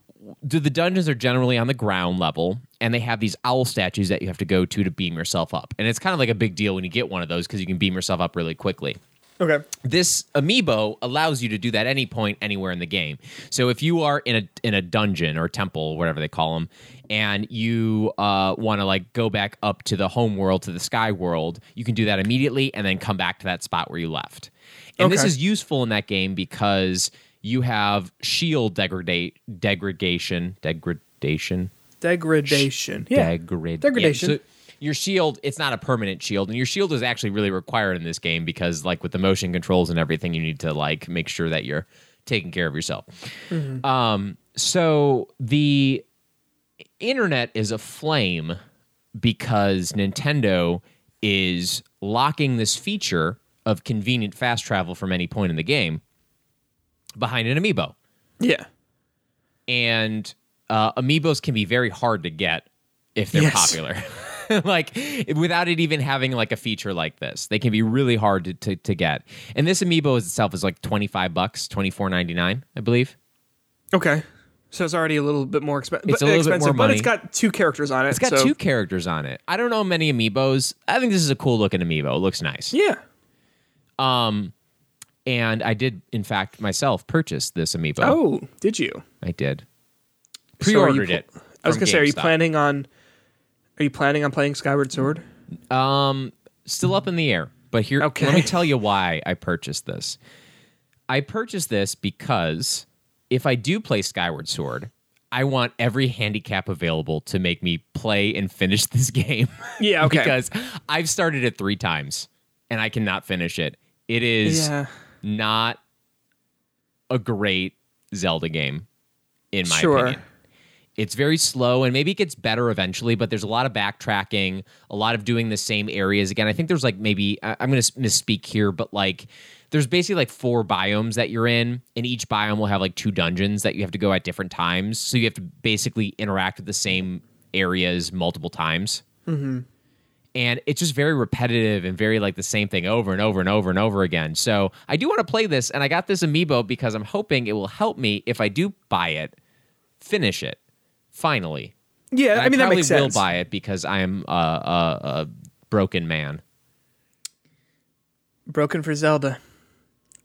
S2: do the dungeons are generally on the ground level and they have these owl statues that you have to go to to beam yourself up. And it's kind of like a big deal when you get one of those because you can beam yourself up really quickly.
S1: Okay.
S2: This amiibo allows you to do that any point anywhere in the game. So if you are in a in a dungeon or temple, whatever they call them, and you uh, want to like go back up to the home world to the sky world, you can do that immediately and then come back to that spot where you left. And this is useful in that game because you have shield degrade degradation degradation
S1: Degradation. Yeah.
S2: Degrad-
S1: Degradation.
S2: Yeah, so your shield, it's not a permanent shield, and your shield is actually really required in this game because, like, with the motion controls and everything, you need to like make sure that you're taking care of yourself. Um, so the internet is aflame because Nintendo is locking this feature of convenient fast travel from any point in the game behind an amiibo
S1: yeah.
S2: and uh, amiibos can be very hard to get if they're
S1: Yes.
S2: popular. like without it even having like a feature like this, they can be really hard to, to, to get. And this amiibo itself is like twenty five bucks, twenty four ninety nine, I believe.
S1: Okay. So it's already a little bit more expen-
S2: It's a little bit
S1: expensive,
S2: more
S1: but it's got two characters on it.
S2: It's got
S1: so-
S2: two characters on it. I don't know many amiibos. I think this is a cool looking amiibo. It looks nice.
S1: Yeah.
S2: Um, and I did in fact myself purchase this amiibo.
S1: Oh, did you?
S2: I did.
S1: So
S2: Pre-ordered
S1: pl-
S2: it.
S1: I was gonna say, are you planning on? Are you planning on playing Skyward Sword?
S2: Um, still up in the air. But here,
S1: Okay.
S2: let me tell you why I purchased this. I purchased this because if I do play Skyward Sword, I want every handicap available to make me play and finish this game.
S1: Yeah. Okay.
S2: because I've started it three times and I cannot finish it. It is
S1: yeah.
S2: not a great Zelda game, in my
S1: Sure.
S2: opinion. It's very slow and maybe it gets better eventually, but there's a lot of backtracking, a lot of doing the same areas again. I think there's like maybe, I'm going to misspeak here, but like there's basically like four biomes that you're in, and each biome will have like two dungeons that you have to go at different times. So you have to basically interact with the same areas multiple times. Mm-hmm. And it's just very repetitive and very like the same thing over and over and over and over again. So I do want to play this, and I got this amiibo because I'm hoping it will help me if I do buy it, finish it finally.
S1: Yeah.
S2: And
S1: I mean, that
S2: probably
S1: makes
S2: will
S1: sense.
S2: buy it because I am a, a, a broken man.
S1: Broken for Zelda.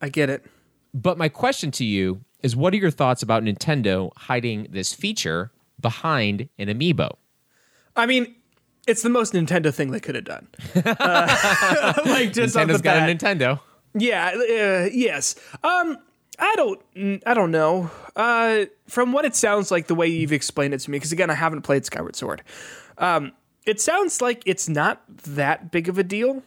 S1: I get it.
S2: But my question to you is what are your thoughts about Nintendo hiding this feature behind an amiibo?
S1: I mean, it's the most Nintendo thing they could have done. Uh, like just
S2: Nintendo's got
S1: bat.
S2: a Nintendo.
S1: Yeah, uh, yes. Um, I don't. I don't know. Uh, from what it sounds like, the way you've explained it to me, because again, I haven't played Skyward Sword. Um, it sounds like it's not that big of a deal.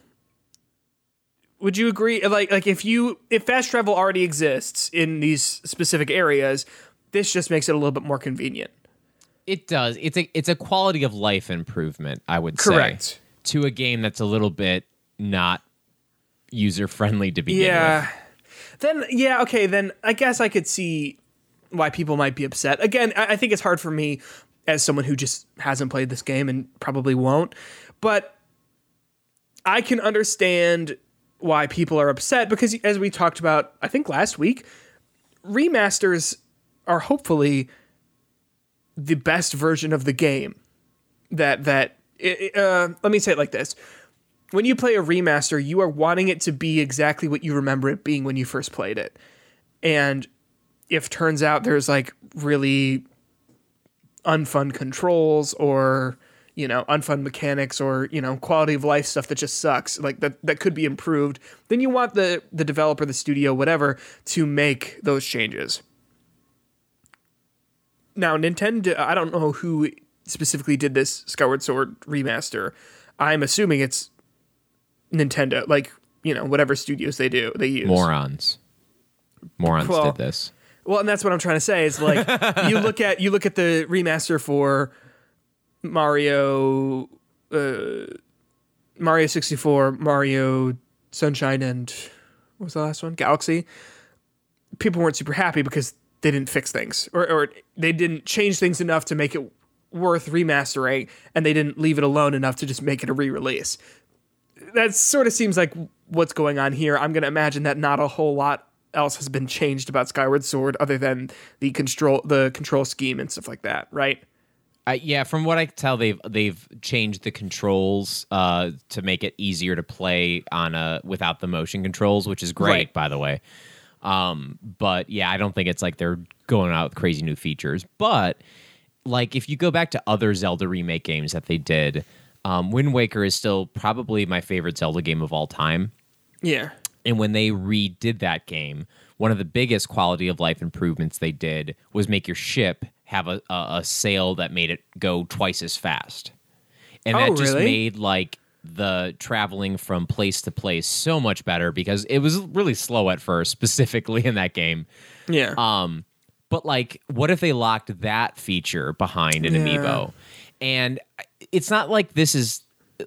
S1: Would you agree? Like, like if you if fast travel already exists in these specific areas, this just makes it a little bit more convenient.
S2: It does. It's a it's a quality of life improvement. I would
S1: Correct.
S2: say to a game that's a little bit not user friendly to begin
S1: Yeah.
S2: with.
S1: Then yeah, okay, then I guess I could see why people might be upset. Again, I, I think it's hard for me as someone who just hasn't played this game and probably won't. But I can understand why people are upset because as we talked about, I think last week, remasters are hopefully the best version of the game that that uh, let me say it like this when you play a remaster, you are wanting it to be exactly what you remember it being when you first played it. And if turns out there's like really unfun controls or you know unfun mechanics or you know quality of life stuff that just sucks like that that could be improved then you want the the developer the studio whatever to make those changes now nintendo i don't know who specifically did this skyward sword remaster i'm assuming it's Nintendo, like you know whatever studios they do they use.
S2: Morons. Morons
S1: Well,
S2: did this.
S1: Well, and that's what I'm trying to say is like you look at you look at the remaster for Mario, uh, Mario 64, Mario Sunshine, and what was the last one? Galaxy. People weren't super happy because they didn't fix things or or they didn't change things enough to make it worth remastering, and they didn't leave it alone enough to just make it a re-release. That sort of seems like what's going on here. I'm going to imagine that not a whole lot else has been changed about Skyward Sword other than the control the control scheme and stuff like that, right?
S2: Uh, yeah, from what I can tell, they've they've changed the controls uh, to make it easier to play on a without the motion controls, which is great,
S1: Right.
S2: by the way. Um, but yeah, I don't think it's like they're going out with crazy new features. But like if you go back to other Zelda remake games that they did, um, Wind Waker is still probably my favorite Zelda game of all time.
S1: Yeah.
S2: And when they redid that game, one of the biggest quality of life improvements they did was make your ship have a, a, a sail that made it go twice as fast. And
S1: Oh,
S2: that just
S1: really?
S2: made like the traveling from place to place so much better because it was really slow at first, specifically in that game.
S1: Yeah.
S2: Um, but like, what if they locked that feature behind an
S1: Yeah.
S2: amiibo? And it's not like this is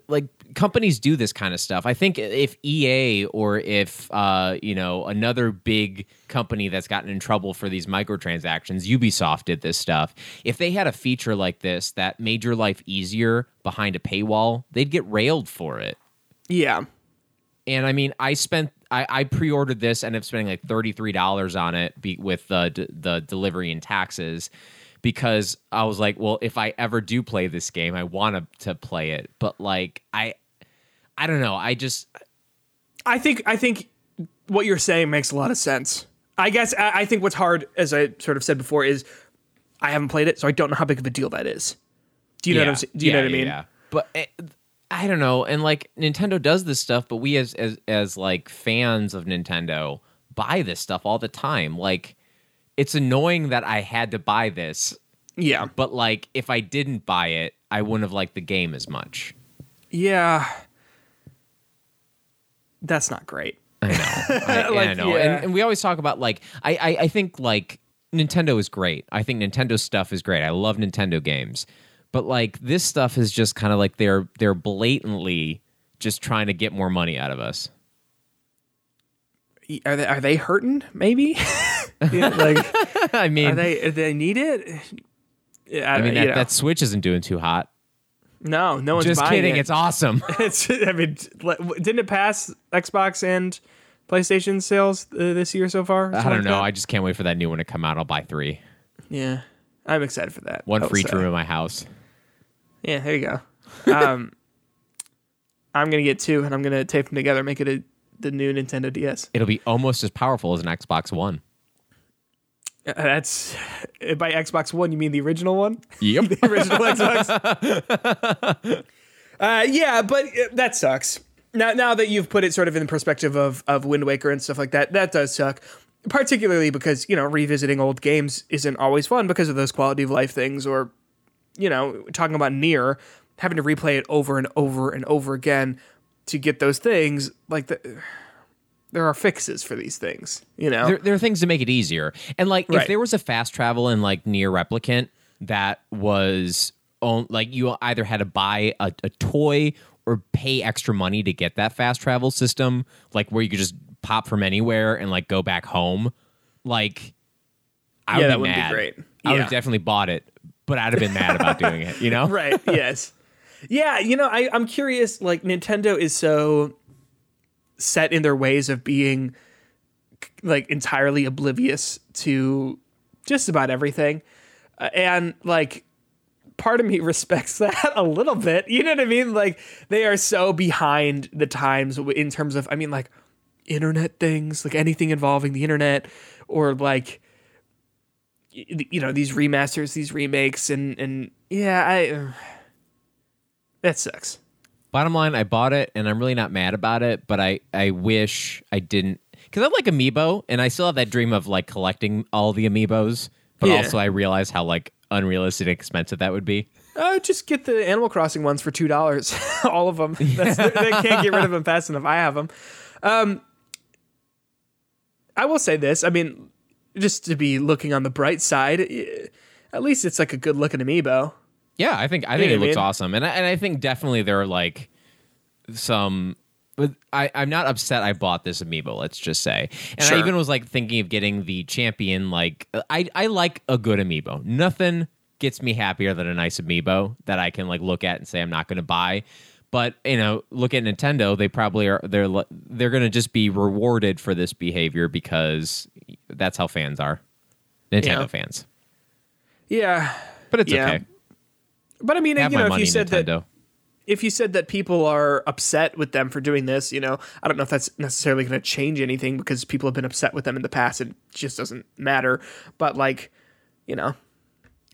S2: like companies do this kind of stuff. I think if EA or if uh, you know another big company that's gotten in trouble for these microtransactions, Ubisoft did this stuff. If they had a feature like this that made your life easier behind a paywall, they'd get railed for it.
S1: yeah.
S2: And I mean, I spent I, I pre-ordered this, ended up spending like thirty three dollars on it be, with the d- the delivery and taxes, because I was like, well, if I ever do play this game, I want to play it, but like I, I don't know, I just
S1: I think I think what you're saying makes a lot of sense. I guess I, I think what's hard, as I sort of said before, is I haven't played it, so I don't know how big of a deal that is. Do you know what I'm saying? Do you
S2: yeah,
S1: know what I
S2: yeah,
S1: mean?
S2: yeah. But eh, I don't know, and like Nintendo does this stuff, but we as as as like fans of Nintendo buy this stuff all the time. Like, it's annoying that I had to buy this
S1: Yeah.
S2: but like if I didn't buy it, I wouldn't have liked the game as much.
S1: Yeah. That's not great.
S2: I know, I,
S1: Like,
S2: I know,
S1: yeah.
S2: and, and we always talk about like I, I I think like Nintendo is great. I think Nintendo stuff is great. I love Nintendo games, but like this stuff is just kind of like they're they're blatantly just trying to get more money out of us.
S1: Are they are they hurting? Maybe. Yeah, like
S2: I mean,
S1: are they are they need it? Yeah,
S2: I mean that,
S1: know.
S2: that Switch isn't doing too hot.
S1: no, no one's
S2: Just kidding.
S1: It.
S2: It's awesome.
S1: It's. I mean, didn't it pass Xbox and PlayStation sales uh, this year so far?
S2: I don't
S1: like
S2: know.
S1: that?
S2: I just can't wait for that new one to come out. I'll buy three.
S1: Yeah, I'm excited for that.
S2: One
S1: free
S2: each
S1: say.
S2: room in my house.
S1: Yeah, there you go. Um, I'm gonna get two, and I'm gonna tape them together, make it a, the new Nintendo DS.
S2: It'll be almost as powerful as an Xbox One.
S1: Uh, That's by Xbox One. You mean the original one?
S2: Yep.
S1: the original Xbox. uh, yeah, but uh, that sucks. Now, now that you've put it sort of in the perspective of of Wind Waker and stuff like that, that does suck. particularly because you know revisiting old games isn't always fun because of those quality of life things, or you know talking about NieR having to replay it over and over and over again to get those things like the there are fixes for these things, you know.
S2: There, there are things to make it easier. And like
S1: Right.
S2: if there was a fast travel in like NieR Replicant that was on like you either had to buy a, a toy or pay extra money to get that fast travel system, like where you could just pop from anywhere and like go back home, like I
S1: Yeah,
S2: would
S1: that
S2: be
S1: would be
S2: mad.
S1: great.
S2: I would have definitely bought it, but I'd have been mad about doing it, you know?
S1: right yes yeah you know I, i'm curious like nintendo is so set in their ways of being like entirely oblivious to just about everything. Uh, and like part of me respects that a little bit. You know what i mean? Like they are so behind the times in terms of i mean like internet things like anything involving the internet or like you know these remasters these remakes and and yeah i that sucks
S2: Bottom line, I bought it and I'm really not mad about it, but I, I wish I didn't because I like amiibo and I still have that dream of like collecting all the amiibos, but
S1: Yeah.
S2: also I realize how like unrealistic and expensive that would be.
S1: uh, just get the animal crossing ones for two dollars all of them That's, they can't get rid of them fast enough i have them um i will say this i mean just to be looking on the bright side at least it's like a good looking amiibo
S2: Yeah, I think I think
S1: know
S2: it
S1: I
S2: looks
S1: mean?
S2: awesome, and I, and I think definitely there are like some. But I, I'm not upset I bought this amiibo. Let's just say, and
S1: Sure.
S2: I even was like thinking of getting the champion. Like I I like a good amiibo. Nothing gets me happier than a nice amiibo that I can like look at and say I'm not going to buy. But you know, look at Nintendo. They probably are. They're they're going to just be rewarded for this behavior because that's how fans are. Nintendo
S1: Yeah.
S2: fans.
S1: yeah
S2: But it's
S1: Yeah.
S2: okay.
S1: But i mean
S2: Have
S1: you know if you said that if you said that people are upset with them for doing this, you know, I don't know if that's necessarily going to change anything because people have been upset with them in the past. and It just doesn't matter. But like, you know,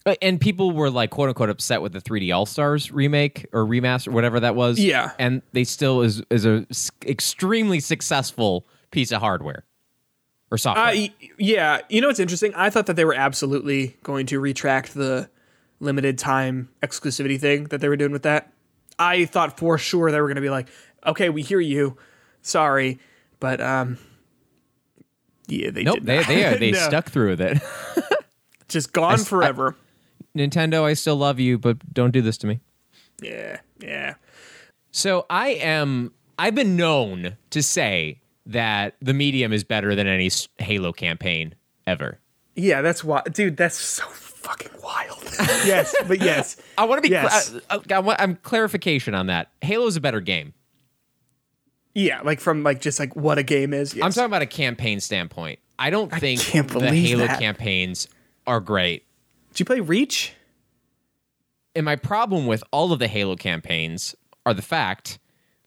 S2: Uh, And people were like quote unquote upset with the 3D All Stars remake or remaster, whatever that was.
S1: Yeah.
S2: And they still is is a s- extremely successful piece of hardware or software.
S1: uh, yeah, you know what's interesting? I thought that they were absolutely going to retract the limited time exclusivity thing that they were doing with that. I thought for sure they were going to be like, okay, we hear you, sorry, but um, yeah, they
S2: nope,
S1: did
S2: they
S1: not.
S2: they they
S1: No.
S2: stuck through with it.
S1: just gone
S2: I-
S1: forever.
S2: Nintendo, I still love you, but don't do this to me.
S1: yeah, yeah.
S2: So I am. I've been known to say that the medium is better than any Halo campaign ever.
S1: Yeah, that's why, dude. That's so fucking wild. yes, but yes,
S2: I want to be.
S1: Yes.
S2: cl- uh, I, I want, I'm clarification on that. Halo's a better game.
S1: yeah. Like from like just like what a game is. Yes.
S2: I'm talking about a campaign standpoint. I don't think
S1: can't
S2: the Halo
S1: that.
S2: campaigns are great.
S1: Did you play Reach?
S2: And my problem with all of the Halo campaigns are the fact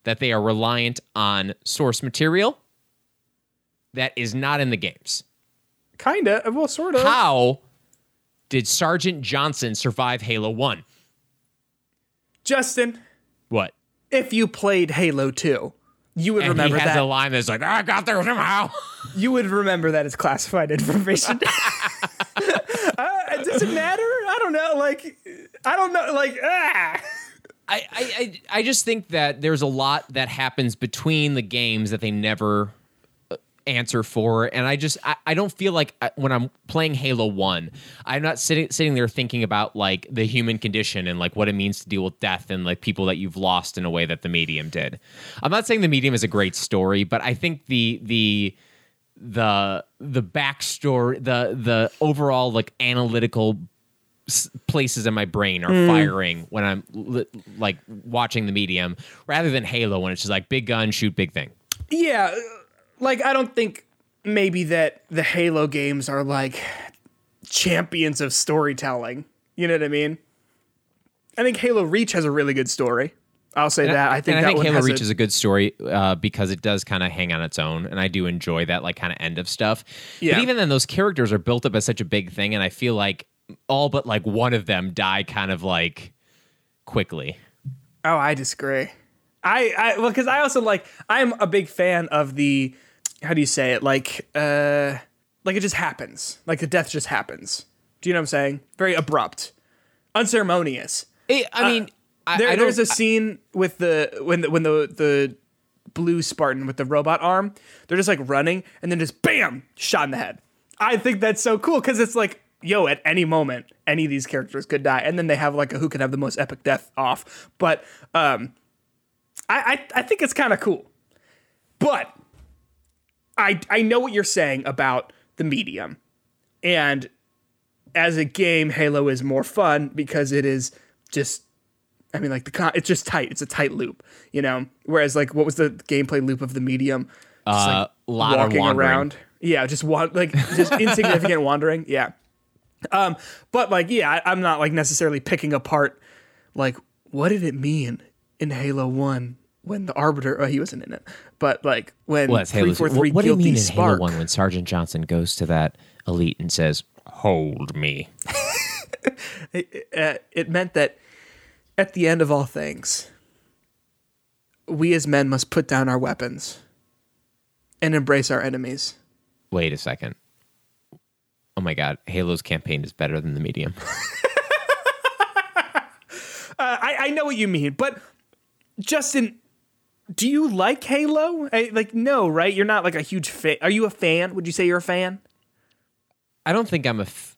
S2: that they are reliant on source material that is not in the games.
S1: Kinda. Well, sort of.
S2: How did Sergeant Johnson survive Halo 1?
S1: Justin,
S2: What?
S1: if you played Halo 2, you would
S2: And
S1: remember
S2: he has
S1: that.
S2: a line that's like, I got there somehow.
S1: you would remember that as classified information. uh, does it matter? I don't know. Like, I don't know. Like, ah.
S2: I, I, I just think that there's a lot that happens between the games that they never answer for and i just i, I don't feel like I, when i'm playing halo 1 i'm not sitting sitting there thinking about like the human condition and like what it means to deal with death and like people that you've lost in a way that the medium did i'm not saying the medium is a great story but i think the the the the backstory the the overall like analytical places in my brain are hmm. firing when I'm li- like watching the medium rather than Halo when it's just like big gun shoot big thing.
S1: Yeah. Like, I don't think maybe that the Halo games are like champions of storytelling. You know what I mean? I think Halo Reach has a really good story. I'll say that. I think
S2: and
S1: that
S2: I think
S1: one
S2: Halo Reach
S1: a,
S2: is a good story uh, because it does kind of hang on its own, and I do enjoy that like kind of end of stuff.
S1: Yeah.
S2: But even then, those characters are built up as such a big thing, and I feel like all but like one of them die kind of like quickly.
S1: Oh, I disagree. I, I well, because I also like I'm a big fan of the how do you say it? Like, uh, like it just happens. Like the death just happens. Do you know what I'm saying? Very abrupt, unceremonious.
S2: It, I mean, I,
S1: There,
S2: I
S1: there's a scene with the when the when the the blue Spartan with the robot arm. They're just like running and then just bam, shot in the head. I think that's so cool because it's like, yo, at any moment, any of these characters could die, and then they have like a who can have the most epic death off. But um, I I, I think it's kind of cool. But I I know what you're saying about the medium, and as a game, Halo is more fun because it is just. I mean, like the con- it's just tight. It's a tight loop, you know. Whereas, like, what was the gameplay loop of the medium? Just,
S2: Uh, lot of
S1: walking around. Yeah, just wa- like just insignificant wandering. Yeah. Um, but like, yeah, I, I'm not like necessarily picking apart like what did it mean in Halo One when the Arbiter? Oh, he wasn't in it, but like when
S2: Well,
S1: three four
S2: What, what do you mean in
S1: spark.
S2: Halo One when Sergeant Johnson goes to that elite and says, "Hold me"?
S1: uh, it meant that at the end of all things, we as men must put down our weapons and embrace our enemies.
S2: Wait a second. Oh my God, Halo's campaign is better than the medium.
S1: Uh, I, I know what you mean, but Justin, do you like Halo? I, like, no, right? You're not like a huge fan. Are you a fan? Would you say you're a fan?
S2: I don't think I'm a. F-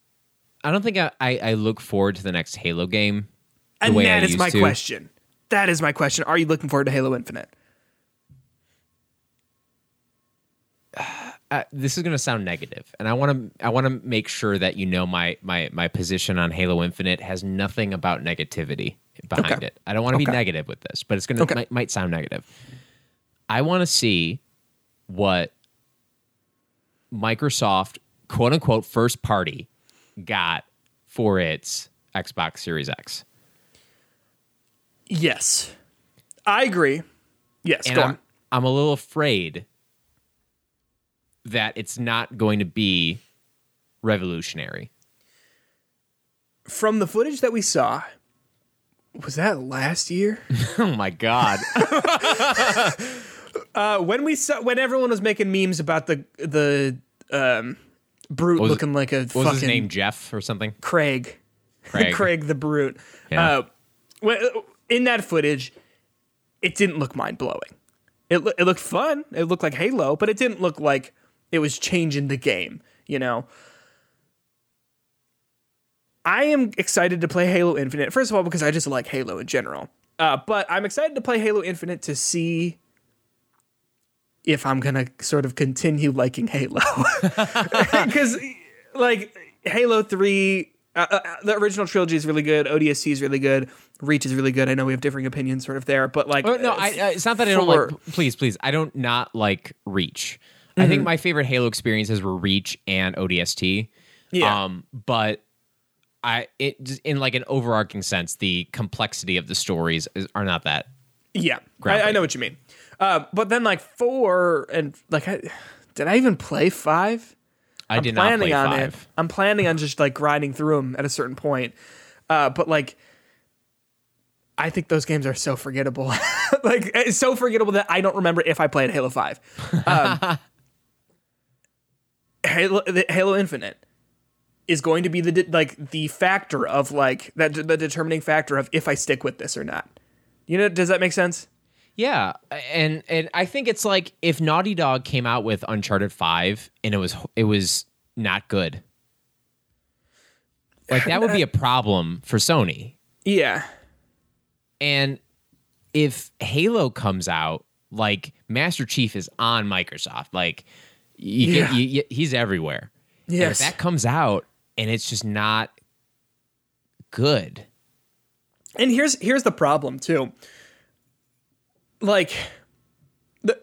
S2: I don't think I, I, I look forward to the next Halo game.
S1: And that
S2: I
S1: is my
S2: to.
S1: question. That is my question. Are you looking forward to Halo Infinite?
S2: uh, this is going to sound negative, and I want to I want to make sure that you know my my my position on Halo Infinite has nothing about negativity behind
S1: Okay.
S2: it. I don't want to be negative with this, but it's going to
S1: Okay.
S2: might, might sound negative. I want to see what Microsoft quote unquote first party got for its Xbox Series X.
S1: Yes. I agree. Yes,
S2: and
S1: go
S2: I'm,
S1: on.
S2: I'm a little afraid that it's not going to be revolutionary.
S1: From the footage that we saw, was that last year?
S2: Oh my god!
S1: Uh, when we saw when everyone was making memes about the the um, brute
S2: was it-
S1: looking like a
S2: What
S1: fucking
S2: was his name? Jeff or something?
S1: Craig.
S2: Craig.
S1: Craig the brute.
S2: Yeah.
S1: Uh, in that footage, it didn't look mind blowing. It loo- it looked fun. It looked like Halo, but it didn't look like it was changing the game. You know. I am excited to play Halo Infinite. First of all, because I just like Halo in general. Uh, but I'm excited to play Halo Infinite to see if I'm gonna sort of continue liking Halo. Because like Halo Three, uh, uh, the original trilogy is really good. ODST is really good. Reach is really good. I know we have differing opinions sort of there, but like,
S2: Oh, no,
S1: uh,
S2: I, I, it's not that I don't
S1: for-
S2: like. Please, please, I don't not like Reach. I
S1: Mm-hmm.
S2: think my favorite Halo experiences were Reach and ODST.
S1: Yeah.
S2: Um, but I it in like an overarching sense, the complexity of the stories is, are not that.
S1: Yeah, I, I know what you mean. Uh, but then like four and like, I, did I even play five?
S2: I
S1: I'm
S2: did not
S1: planning
S2: play
S1: on
S2: five.
S1: it. I'm planning on just like grinding through them at a certain point. Uh, but like, I think those games are so forgettable. like, it's so forgettable that I don't remember if I played Halo Five. Um, Halo, Halo Infinite is going to be the de- like the factor of like that the determining factor of if I stick with this or not. You know, does that make sense?
S2: Yeah, and and I think it's like if Naughty Dog came out with Uncharted Five and it was it was not good, like that would be a problem for Sony.
S1: Yeah.
S2: And if Halo comes out, like Master Chief is on Microsoft, like you
S1: Yeah.
S2: you, you, he's everywhere. And if that comes out and it's just not good,
S1: And here's here's the problem too. Like the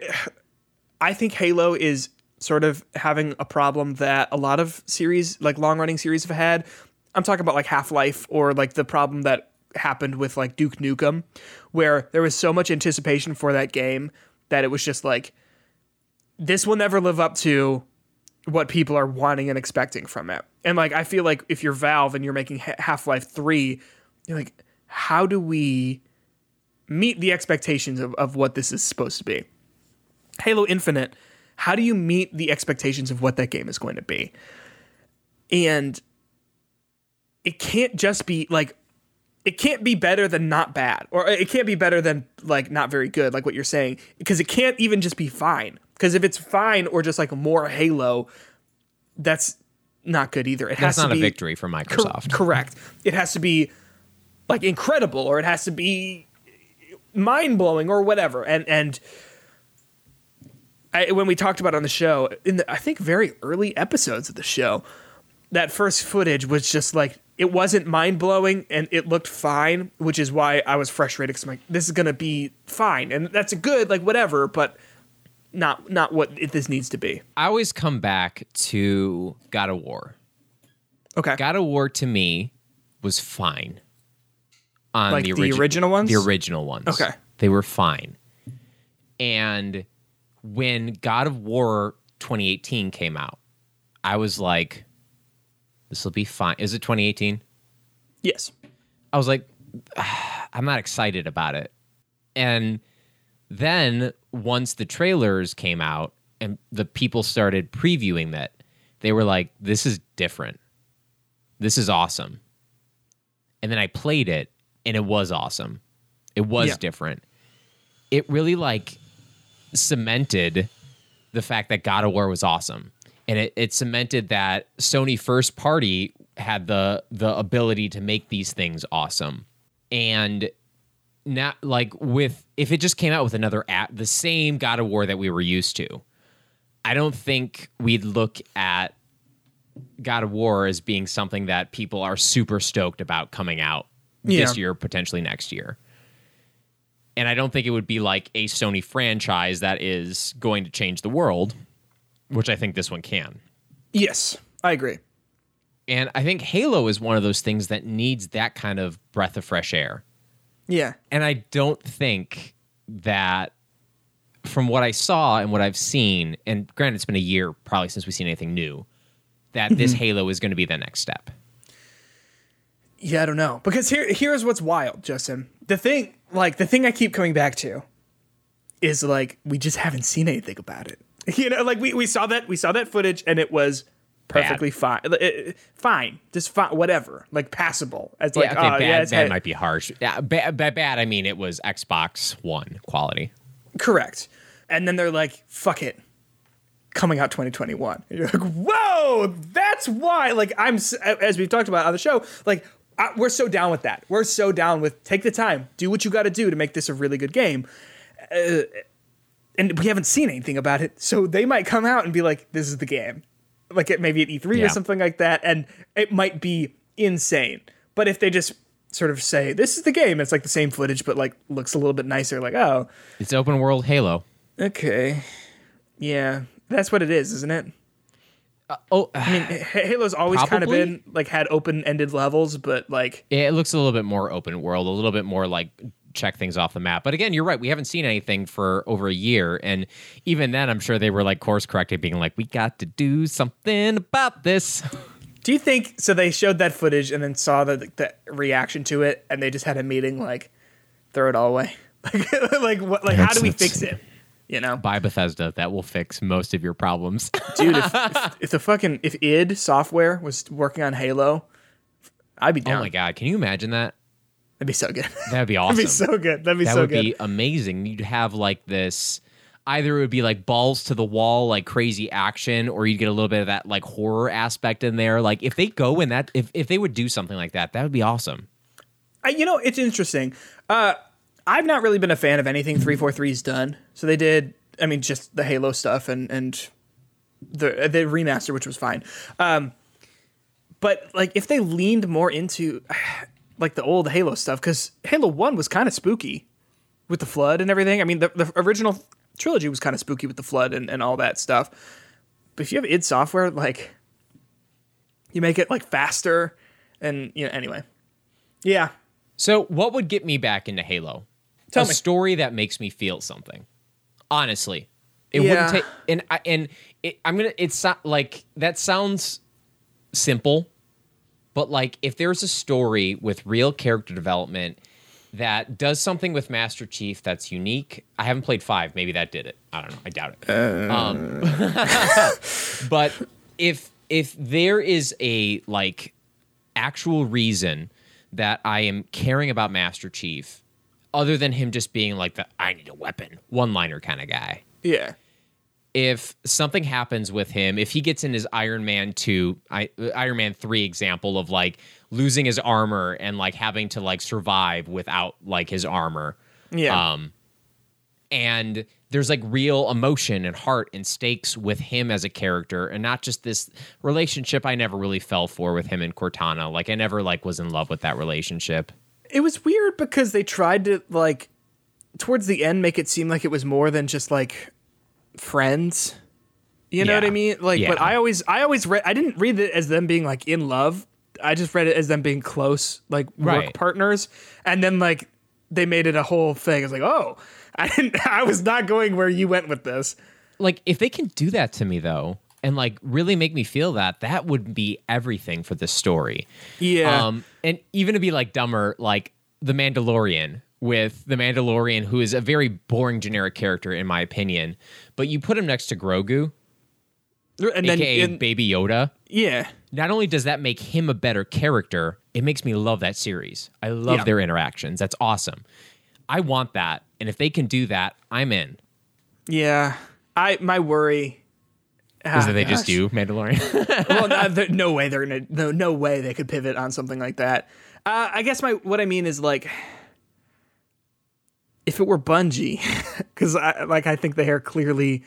S1: I think Halo is sort of having a problem that a lot of series, like long running series have had. I'm talking about like Half-Life or like the problem that happened with like Duke Nukem where there was so much anticipation for that game that it was just like this will never live up to what people are wanting and expecting from it. And like I feel like if you're Valve and you're making Ha- Half-Life 3, you're like how do we meet the expectations of, of what this is supposed to be? Halo Infinite How do you meet the expectations of what that game is going to be? And it can't just be like it can't be better than not bad or it can't be better than like not very good like what you're saying because it can't even just be fine. Because if it's fine or just like more halo that's not good either. It
S2: That's
S1: has
S2: not
S1: to be
S2: a victory for
S1: Cor-
S2: Microsoft.
S1: correct. It has to be like incredible or it has to be mind-blowing or whatever. And and I, when we talked about it on the show in the i think very early episodes of the show that first footage was just like it wasn't mind blowing and it looked fine, which is why I was frustrated because I'm like, this is gonna be fine, and that's a good like whatever, but not not what it, this needs to be.
S2: I always come back to God of War.
S1: Okay,
S2: God of War to me was fine. On
S1: Like
S2: the,
S1: the original ones?
S2: The original ones.
S1: Okay.
S2: They were fine. And when God of War 2018 came out, I was like, this will be fine. Is it 2018?
S1: yes,
S2: I was like, I'm not excited about it. And then once the trailers came out and the people started previewing that, they were like, this is different. This is awesome. And then I played it and it was awesome. It was
S1: Yeah.
S2: different. It really like cemented the fact that God of War was awesome. And it, it cemented that Sony first party had the the ability to make these things awesome. And now like with if it just came out with another app the same God of War that we were used to, I don't think we'd look at God of War as being something that people are super stoked about coming out this
S1: Yeah.
S2: year, potentially next year. And I don't think it would be like a Sony franchise that is going to change the world, which I think this one can.
S1: yes, I agree.
S2: And I think Halo is one of those things that needs that kind of breath of fresh air.
S1: Yeah,
S2: And I don't think that from what I saw and what I've seen, and granted, it's been a year probably since we've seen anything new, that this mm-hmm. Halo is going to be the next step.
S1: yeah, I don't know because here here's what's wild, Justin. The thing, like the thing I keep coming back to, is like we just haven't seen anything about it. You know, like we, we saw that we saw that footage and it was perfectly fine, It- it- fine, just fine, whatever, like passable. It's like,
S2: yeah, okay,
S1: oh,
S2: bad,
S1: yeah, it's
S2: bad might be harsh. Yeah, bad, bad, bad, I mean, it was Xbox One quality.
S1: correct. And then they're like, fuck it, coming out 2021. And you're like, whoa, that's why. Like I'm, as we've talked about on the show, like I, we're so down with that. We're so down with take the time, do what you got to do to make this a really good game. Uh, and we haven't seen anything about it, so they might come out and be like, "This is the game," like it maybe at E3
S2: Yeah.
S1: or something like that, and it might be insane. But if they just sort of say, "This is the game," it's like the same footage, but like looks a little bit nicer. Like, oh,
S2: It's open world Halo.
S1: okay, yeah, that's what it is, isn't it?
S2: Uh, oh,
S1: I mean, Halo's always kind of been like had open-ended levels, but like,
S2: it looks a little bit more open world, a little bit more like check things off the map. But again, you're right. We haven't seen anything for over a year. And even then, I'm sure they were like course corrected, being like, we got to do something about this.
S1: do you think so? They showed that footage and then saw the the reaction to it, and they just had a meeting like, throw it all away, like, like what, like how do we fix it? You know,
S2: Buy Bethesda. That will fix most of your problems.
S1: dude. If, if, if the fucking if id Software was working on Halo, I'd be
S2: oh my God. Can you imagine that?
S1: That'd be so good.
S2: That'd be awesome.
S1: That'd be so good. That'd be so good.
S2: that
S1: so
S2: would
S1: good.
S2: be amazing. You'd have like this. Either it would be like balls to the wall, like crazy action, or you'd get a little bit of that like horror aspect in there. Like if they go in that, if if they would do something like that, that would be awesome.
S1: I, you know, it's interesting. Uh, I've not really been a fan of anything 343's done. So they did, I mean, just the Halo stuff and and the the remaster, which was fine. Um, but like, if they leaned more into like the old Halo stuff, because Halo One was kind of spooky with the flood and everything. I mean, the, the original trilogy was kind of spooky with the flood and, and all that stuff. But if you have id Software, like, you make it like faster, and you know, anyway, yeah.
S2: So, what would get me back into Halo?
S1: Tell
S2: a
S1: me.
S2: story that makes me feel something. Honestly, it
S1: Yeah.
S2: wouldn't take. And I and it, I'm gonna. It's not like that sounds simple, but like if there's a story with real character development that does something with Master Chief that's unique. I haven't played five. Maybe that did it. I don't know. I doubt it. Um, but if if there is a like actual reason that I am caring about Master Chief, other than him just being like the I need a weapon one liner kind of guy.
S1: Yeah.
S2: If something happens with him, if he gets in his Iron Man 2, I, Iron Man 3 example of like losing his armor and like having to like survive without like his armor.
S1: Yeah.
S2: Um, and there's like real emotion and heart and stakes with him as a character and not just this relationship I never really fell for with him and Cortana. Like I never like was in love with that relationship.
S1: it was weird because they tried to like towards the end make it seem like it was more than just like friends. You know
S2: Yeah.
S1: what I mean? Like, but I always, I always read. I didn't read it as them being like in love. I just read it as them being close, like work partners. And then like they made it a whole thing. It's like, oh, I didn't. I was not going where you went with this.
S2: Like if they can do that to me though and like really make me feel that that would be everything for this story.
S1: Yeah.
S2: Um, and even to be like dumber, like the Mandalorian with the Mandalorian, who is a very boring generic character in my opinion, but you put him next to Grogu,
S1: and then,
S2: aka
S1: and-
S2: Baby Yoda.
S1: yeah,
S2: Not only does that make him a better character, it makes me love that series. I love
S1: Yeah.
S2: their interactions. That's awesome. I want that, and if they can do that, I'm in.
S1: yeah. I my worry
S2: Is that they just do Mandalorian?
S1: well, no, there, no way they're gonna. No, no way they could pivot on something like that. Uh, I guess my what I mean is like, if it were Bungie, because I like I think they are clearly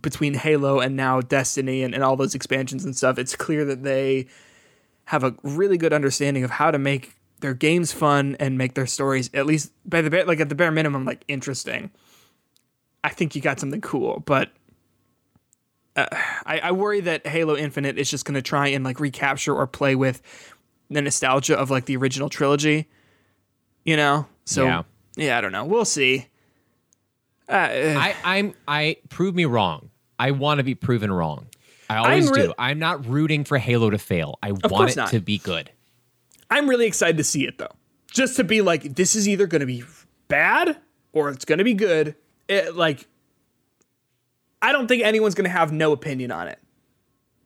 S1: between Halo and now Destiny and, and all those expansions and stuff. It's clear that they have a really good understanding of how to make their games fun and make their stories at least by the like at the bare minimum like interesting. I think you got something cool, but uh, I, I worry that Halo Infinite is just going to try and like recapture or play with the nostalgia of like the original trilogy. You know, so
S2: Yeah.
S1: Yeah, I don't know. We'll see. Uh,
S2: I, I'm I prove me wrong. I want to be proven wrong. I always
S1: re-
S2: do. I'm not rooting for Halo to fail. I want it
S1: not.
S2: to be good.
S1: I'm really excited to see it though, just to be like, this is either going to be bad or it's going to be good. It, like, I don't think anyone's going to have no opinion on it.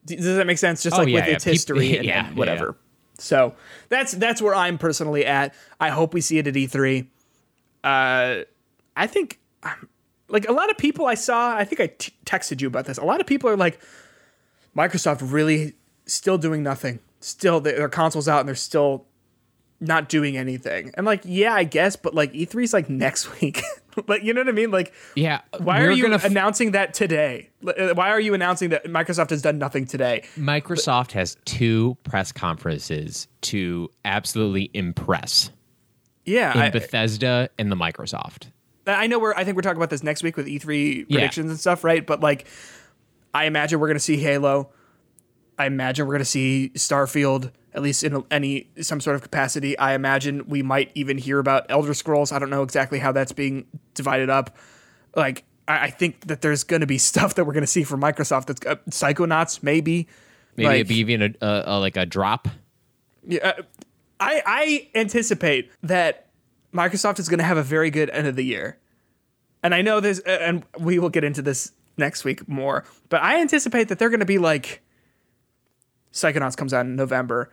S1: Does that make sense? Just
S2: Oh,
S1: like
S2: yeah,
S1: with
S2: yeah.
S1: its history and,
S2: yeah,
S1: and whatever. So that's that's where I'm personally at. I hope we see it at E3. Uh, I think, um, like a lot of people I saw, I think I t- texted you about this. A lot of people are like, Microsoft really still doing nothing. Still, their consoles out and they're still not doing anything. I'm like, yeah, I guess, but like E3 is like next week. like, you know what I mean? Like,
S2: Yeah.
S1: why are you
S2: f-
S1: announcing that today? Uh, Why are you announcing that Microsoft has done nothing today?
S2: Microsoft has two press conferences to absolutely impress
S1: Yeah,
S2: in
S1: I,
S2: Bethesda and the Microsoft.
S1: I know we're. I think we're talking about this next week with E3
S2: Yeah.
S1: predictions and stuff, right? But like, I imagine we're going to see Halo. I imagine we're going to see Starfield, at least in any some sort of capacity. I imagine we might even hear about Elder Scrolls. I don't know exactly how that's being divided up. Like, I, I think that there's going to be stuff that we're going to see from Microsoft. That's uh, Psychonauts, maybe.
S2: Maybe
S1: Like-
S2: it'd be even a, a, a like a drop.
S1: Yeah, uh, I I anticipate that Microsoft is going to have a very good end of the year, and I know this, and we will get into this next week more. But I anticipate that they're going to be like, Psychonauts comes out in November.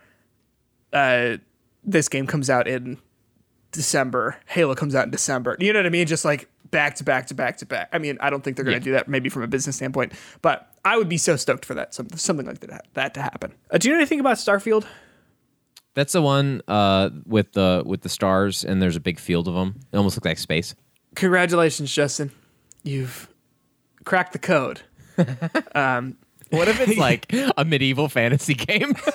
S1: Uh, this game comes out in December. Halo comes out in December. You know what I mean? Just like back to back to back to back. I mean, I don't think they're going to
S2: Yeah.
S1: do that. Maybe from a business standpoint, but I would be so stoked for that. Some, something like that that to happen. Uh, do you know anything about Starfield?
S2: That's the one uh, with the with the stars, and there's a big field of them. It almost looks like space.
S1: Congratulations, Justin. You've cracked the code.
S2: What if it's like a medieval fantasy game?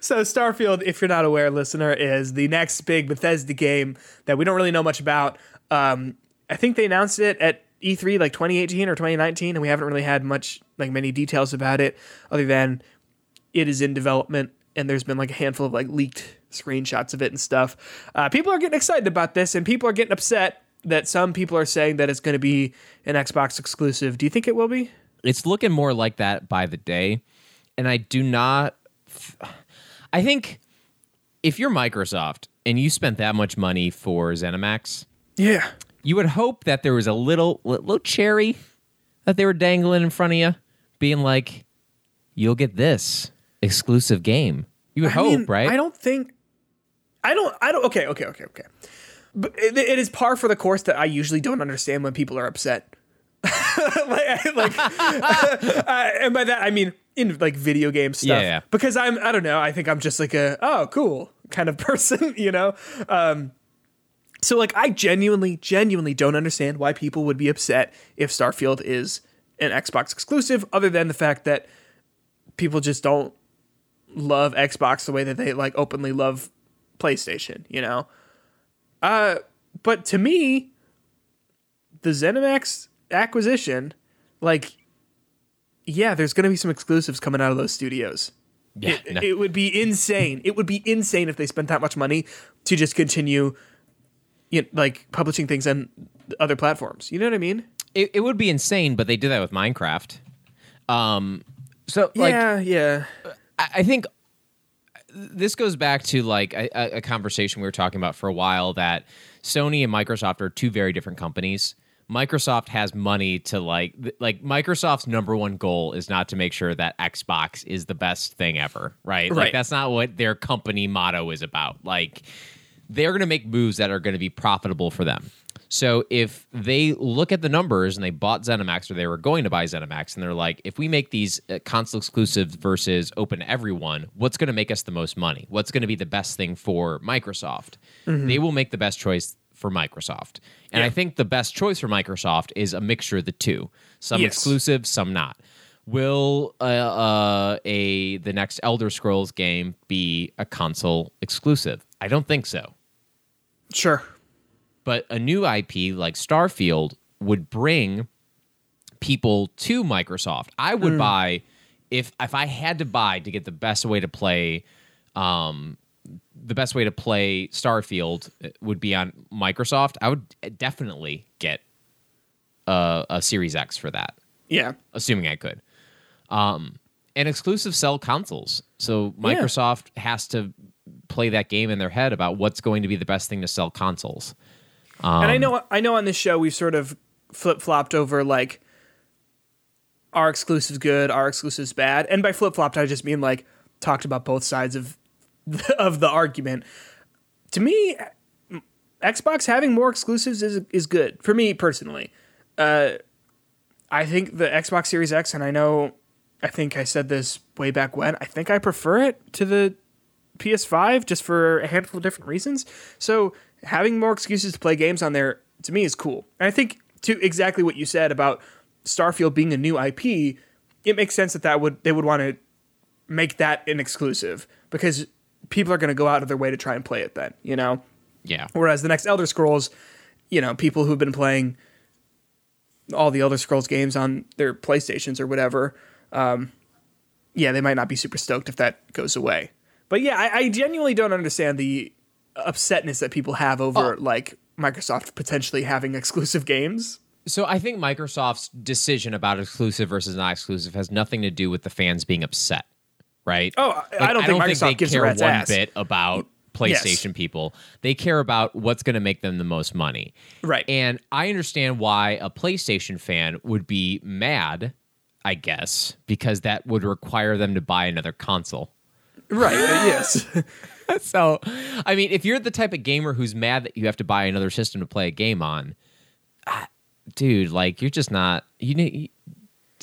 S1: So, Starfield, if you're not aware, listener, is the next big Bethesda game that we don't really know much about. Um, I think they announced it at E3 like 2018 or 2019, and we haven't really had much, like many details about it, other than it is in development, and there's been like a handful of like leaked screenshots of it and stuff. Uh, people are getting excited about this, and people are getting upset that some people are saying that it's going to be an Xbox exclusive. Do you think it will be?
S2: it's looking more like that by the day and i do not i think if you're Microsoft and you spent that much money for ZeniMax,
S1: Yeah.
S2: you would hope that there was a little little cherry that they were dangling in front of you, being like, "You'll get this exclusive game." You would
S1: I
S2: hope,
S1: mean,
S2: right?
S1: I don't think. I don't. I don't. Okay. Okay. Okay. Okay. But it, it is par for the course that I usually don't understand when people are upset. like, like uh, and by that I mean in like video game stuff.
S2: Yeah, yeah.
S1: Because I'm. I don't know. I think I'm just like a oh cool kind of person. You know. Um, so like I genuinely, genuinely don't understand why people would be upset if Starfield is an Xbox exclusive, other than the fact that people just don't love Xbox the way that they like openly love PlayStation, you know? Uh but to me, the ZeniMax acquisition, like yeah, there's gonna be some exclusives coming out of those studios.
S2: yeah,
S1: It,
S2: no.
S1: it would be insane. It would be insane if they spent that much money to just continue you know, like publishing things on other platforms. You know what I mean?
S2: it, it would be insane, but they did that with Minecraft. Um, so like,
S1: yeah, yeah.
S2: I think uh, this goes back to like a, a- conversation we were talking about for a while that Sony and Microsoft are two very different companies. Microsoft has money to like like Microsoft's number one goal is not to make sure that Xbox is the best thing ever, right? Like
S1: Right.
S2: that's not what their company motto is about. Like they're going to make moves that are going to be profitable for them. So if they look at the numbers and they bought ZeniMax or they were going to buy ZeniMax and they're like, if we make these uh, console exclusives versus open to everyone, what's going to make us the most money? What's going to be the best thing for Microsoft? They will make the best choice for Microsoft. And I think the best choice for Microsoft is a mixture of the two. Some
S1: Yes.
S2: exclusive, some not. Will uh, uh, a the next Elder Scrolls game be a console exclusive? I don't think so
S1: Sure.
S2: But a new IP like Starfield would bring people to Microsoft. I would buy if if I had to buy to get the best way to play um the best way to play Starfield uh, would be on Microsoft. I would definitely get a, a Series X for that,
S1: Yeah.
S2: assuming I could. Um, and exclusive sell consoles, so Microsoft has to play that game in their head about what's going to be the best thing to sell consoles.
S1: And I
S2: Um,
S1: know I know on this show we've sort of flip flopped over like our exclusives good, our exclusives bad. And by flip flopped I just mean like talked about both sides of of the argument. To me, Xbox having more exclusives is is good for me personally. Uh, I think the Xbox Series X, and I know, I think I said this way back when. I think I prefer it to the PS5 just for a handful of different reasons. So having more excuses to play games on there to me is cool. And I think to exactly what you said about Starfield being a new IP, it makes sense that that would they would want to make that an exclusive because people are going to go out of their way to try and play it then, you know.
S2: Yeah.
S1: Whereas the next Elder Scrolls, you know, people who've been playing all the Elder Scrolls games on their PlayStations or whatever, um, yeah, they might not be super stoked if that goes away. But yeah, I, I genuinely don't understand the upsetness that people have over oh. like Microsoft potentially having exclusive games.
S2: So I think Microsoft's decision about exclusive versus not exclusive has nothing to do with the fans being upset, right?
S1: Oh, I- I don't think Microsoft
S2: they
S1: gives
S2: care one
S1: ass.
S2: bit about PlayStation people. They care about what's going to make them the most money.
S1: Right.
S2: And I understand why a PlayStation fan would be mad, I guess, because that would require them to buy another console.
S1: Right. yes.
S2: So, I mean, if you're the type of gamer who's mad that you have to buy another system to play a game on, ah, dude, like you're just not you, need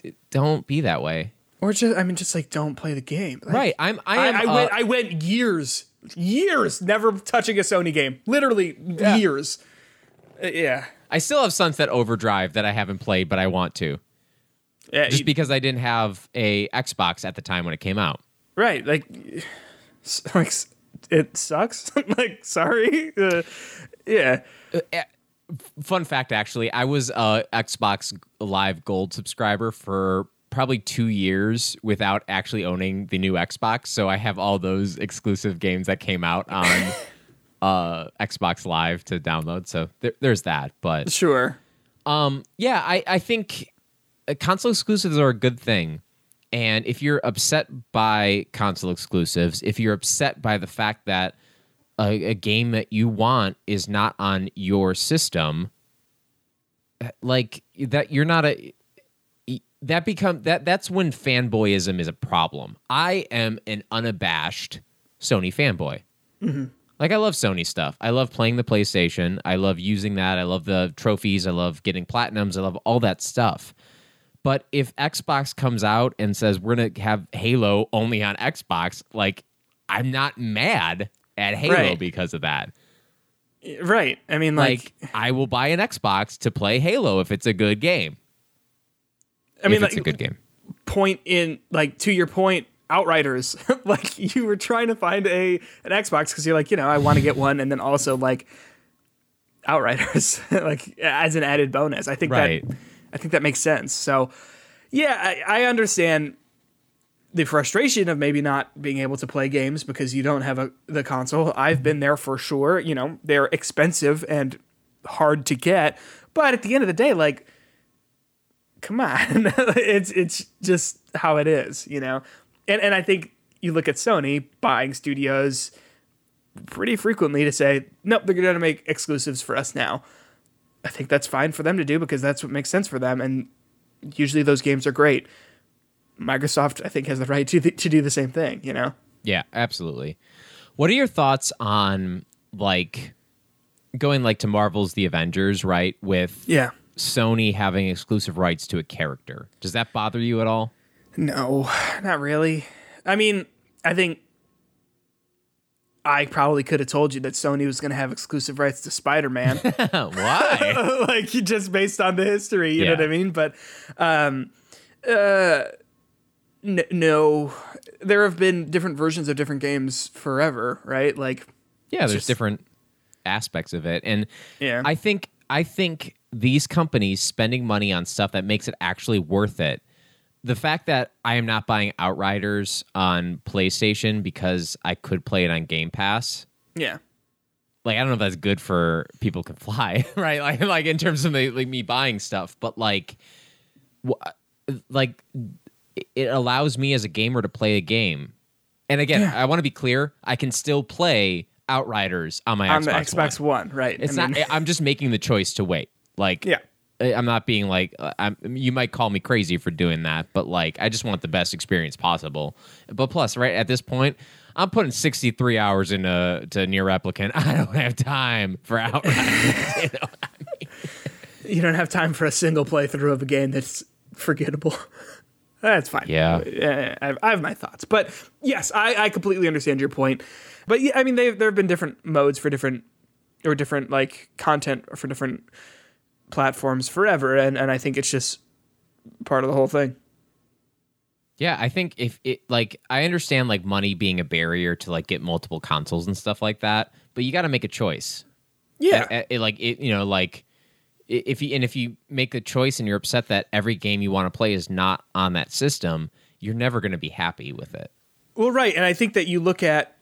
S2: you don't be that way.
S1: or just I mean just like don't play the game. Like,
S2: Right. I'm I
S1: I,
S2: am
S1: I
S2: uh,
S1: went I went years years never touching a Sony game. Literally years. Uh, yeah.
S2: I still have Sunset Overdrive that I haven't played but I want to.
S1: Yeah,
S2: Just
S1: you-
S2: because I didn't have a Xbox at the time when it came out.
S1: right. Like like it sucks. like sorry. Uh, yeah.
S2: Fun fact actually, I was a Xbox Live Gold subscriber for probably 2 years without actually owning the new Xbox, so I have all those exclusive games that came out on uh Xbox Live to download. So there, there's that, but
S1: Sure.
S2: Um, yeah, I, I think uh, console exclusives are a good thing. And if you're upset by console exclusives, if you're upset by the fact that a, a game that you want is not on your system, like that, you're not a that become that that's when fanboyism is a problem. I am an unabashed Sony fanboy. Mm-hmm. Like I love Sony stuff. I love playing the PlayStation. I love using that. I love the trophies. I love getting platinums. I love all that stuff. But if Xbox comes out and says we're gonna have Halo only on Xbox, like I'm not mad at Halo right. because of that.
S1: Right. I mean, like,
S2: like, I will buy an Xbox to play Halo if it's a good game.
S1: I mean,
S2: it's
S1: like,
S2: a good game.
S1: Point in, like, to your point, Outriders. like, you were trying to find a an Xbox because you're like, you know, I want to get one, and then also like Outriders, like as an added bonus. I think right. that I think that makes sense. So, yeah, I, I understand the frustration of maybe not being able to play games because you don't have a, the console. I've been there for sure. You know, they're expensive and hard to get, but at the end of the day, like, come on, it's it's just how it is, you know. And and I think you look at Sony buying studios pretty frequently to say, nope, they're going to make exclusives for us now. I think that's fine for them to do because that's what makes sense for them, and usually those games are great. Microsoft, I think, has the right to th- to do the same thing. You know?
S2: Yeah, absolutely. What are your thoughts on like going like to Marvel's The Avengers, right? With
S1: yeah,
S2: Sony having exclusive rights to a character. Does that bother you at all?
S1: No, not really. I mean, I think I probably could have told you that Sony was going to have exclusive rights to Spider Man.
S2: Why?
S1: like just based on the history, you yeah. know what I mean? But um, uh, n- no, there have been different versions of different games forever, right? Like,
S2: yeah, there's just, different aspects of it, and yeah, I think I think these companies spending money on stuff that makes it actually worth it. The fact that I am not buying Outriders on PlayStation because I could play it on Game Pass.
S1: Yeah.
S2: Like I don't know if that's good for people can fly, right? Like like in terms of me, like me buying stuff, but like like it allows me as a gamer to play a game. And again, yeah. I want to be clear, I can still play Outriders on my
S1: on
S2: Xbox,
S1: the Xbox One. One right?
S2: It's I mean, not. I'm just making the choice to wait. Like,
S1: yeah,
S2: I'm not being like uh, I'm, you might call me crazy for doing that, but like I just want the best experience possible. But plus, right at this point, I'm putting 63 hours into to NieR Replicant. I don't have time for Outriders. you, know I
S1: mean? you don't have time for a single playthrough of a game that's forgettable. That's fine.
S2: Yeah,
S1: I have, my thoughts, but yes, I, I completely understand your point. But yeah, I mean, there have been different modes for different or different like content for different platforms forever, and and I think it's just part of the whole thing.
S2: Yeah, I think if it like I understand like money being a barrier to like get multiple consoles and stuff like that, but you got to make a choice.
S1: Yeah,
S2: it, it, like it, you know, like if you and if you make the choice and you're upset that every game you want to play is not on that system, you're never going to be happy with it.
S1: Well, right, and I think that you look at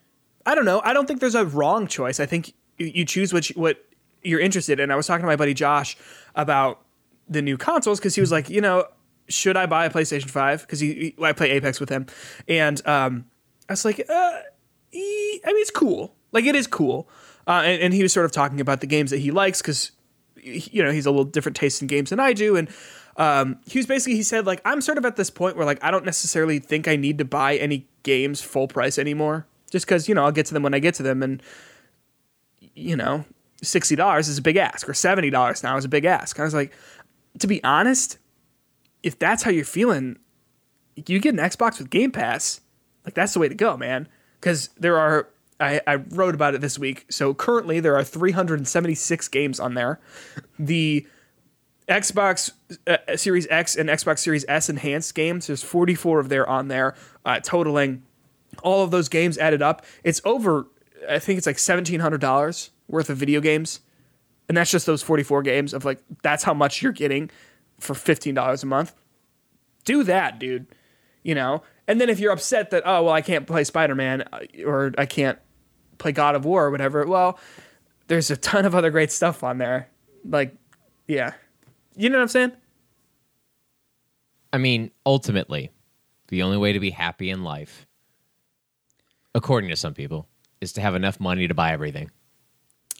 S1: I don't know, I don't think there's a wrong choice. I think you choose what you, what you're interested And I was talking to my buddy Josh about the new consoles because he was like, you know, should I buy a PlayStation Five? Because he, he, I play Apex with him, and um, I was like, uh, he, I mean, it's cool. Like it is cool. Uh, and, and, he was sort of talking about the games that he likes because you know he's a little different taste in games than I do, and um, he was basically he said like I'm sort of at this point where like I don't necessarily think I need to buy any games full price anymore, just because you know I'll get to them when I get to them, and you know sixty dollars is a big ask, or seventy dollars now is a big ask. I was like, to be honest, if that's how you're feeling, you get an Xbox with Game Pass, like that's the way to go, man. Because there are I, I wrote about it this week. So currently there are 376 games on there. The Xbox uh, Series X and Xbox Series S enhanced games, there's 44 of there on there, uh, totaling all of those games added up. It's over, I think it's like $1,700 worth of video games. And that's just those 44 games of like, that's how much you're getting for $15 a month. Do that, dude. You know? And then if you're upset that, oh, well, I can't play Spider Man uh, or I can't play God of War or whatever. Well, there's a ton of other great stuff on there. Like, yeah. You know what I'm saying?
S2: I mean, ultimately, the only way to be happy in life, according to some people, is to have enough money to buy everything.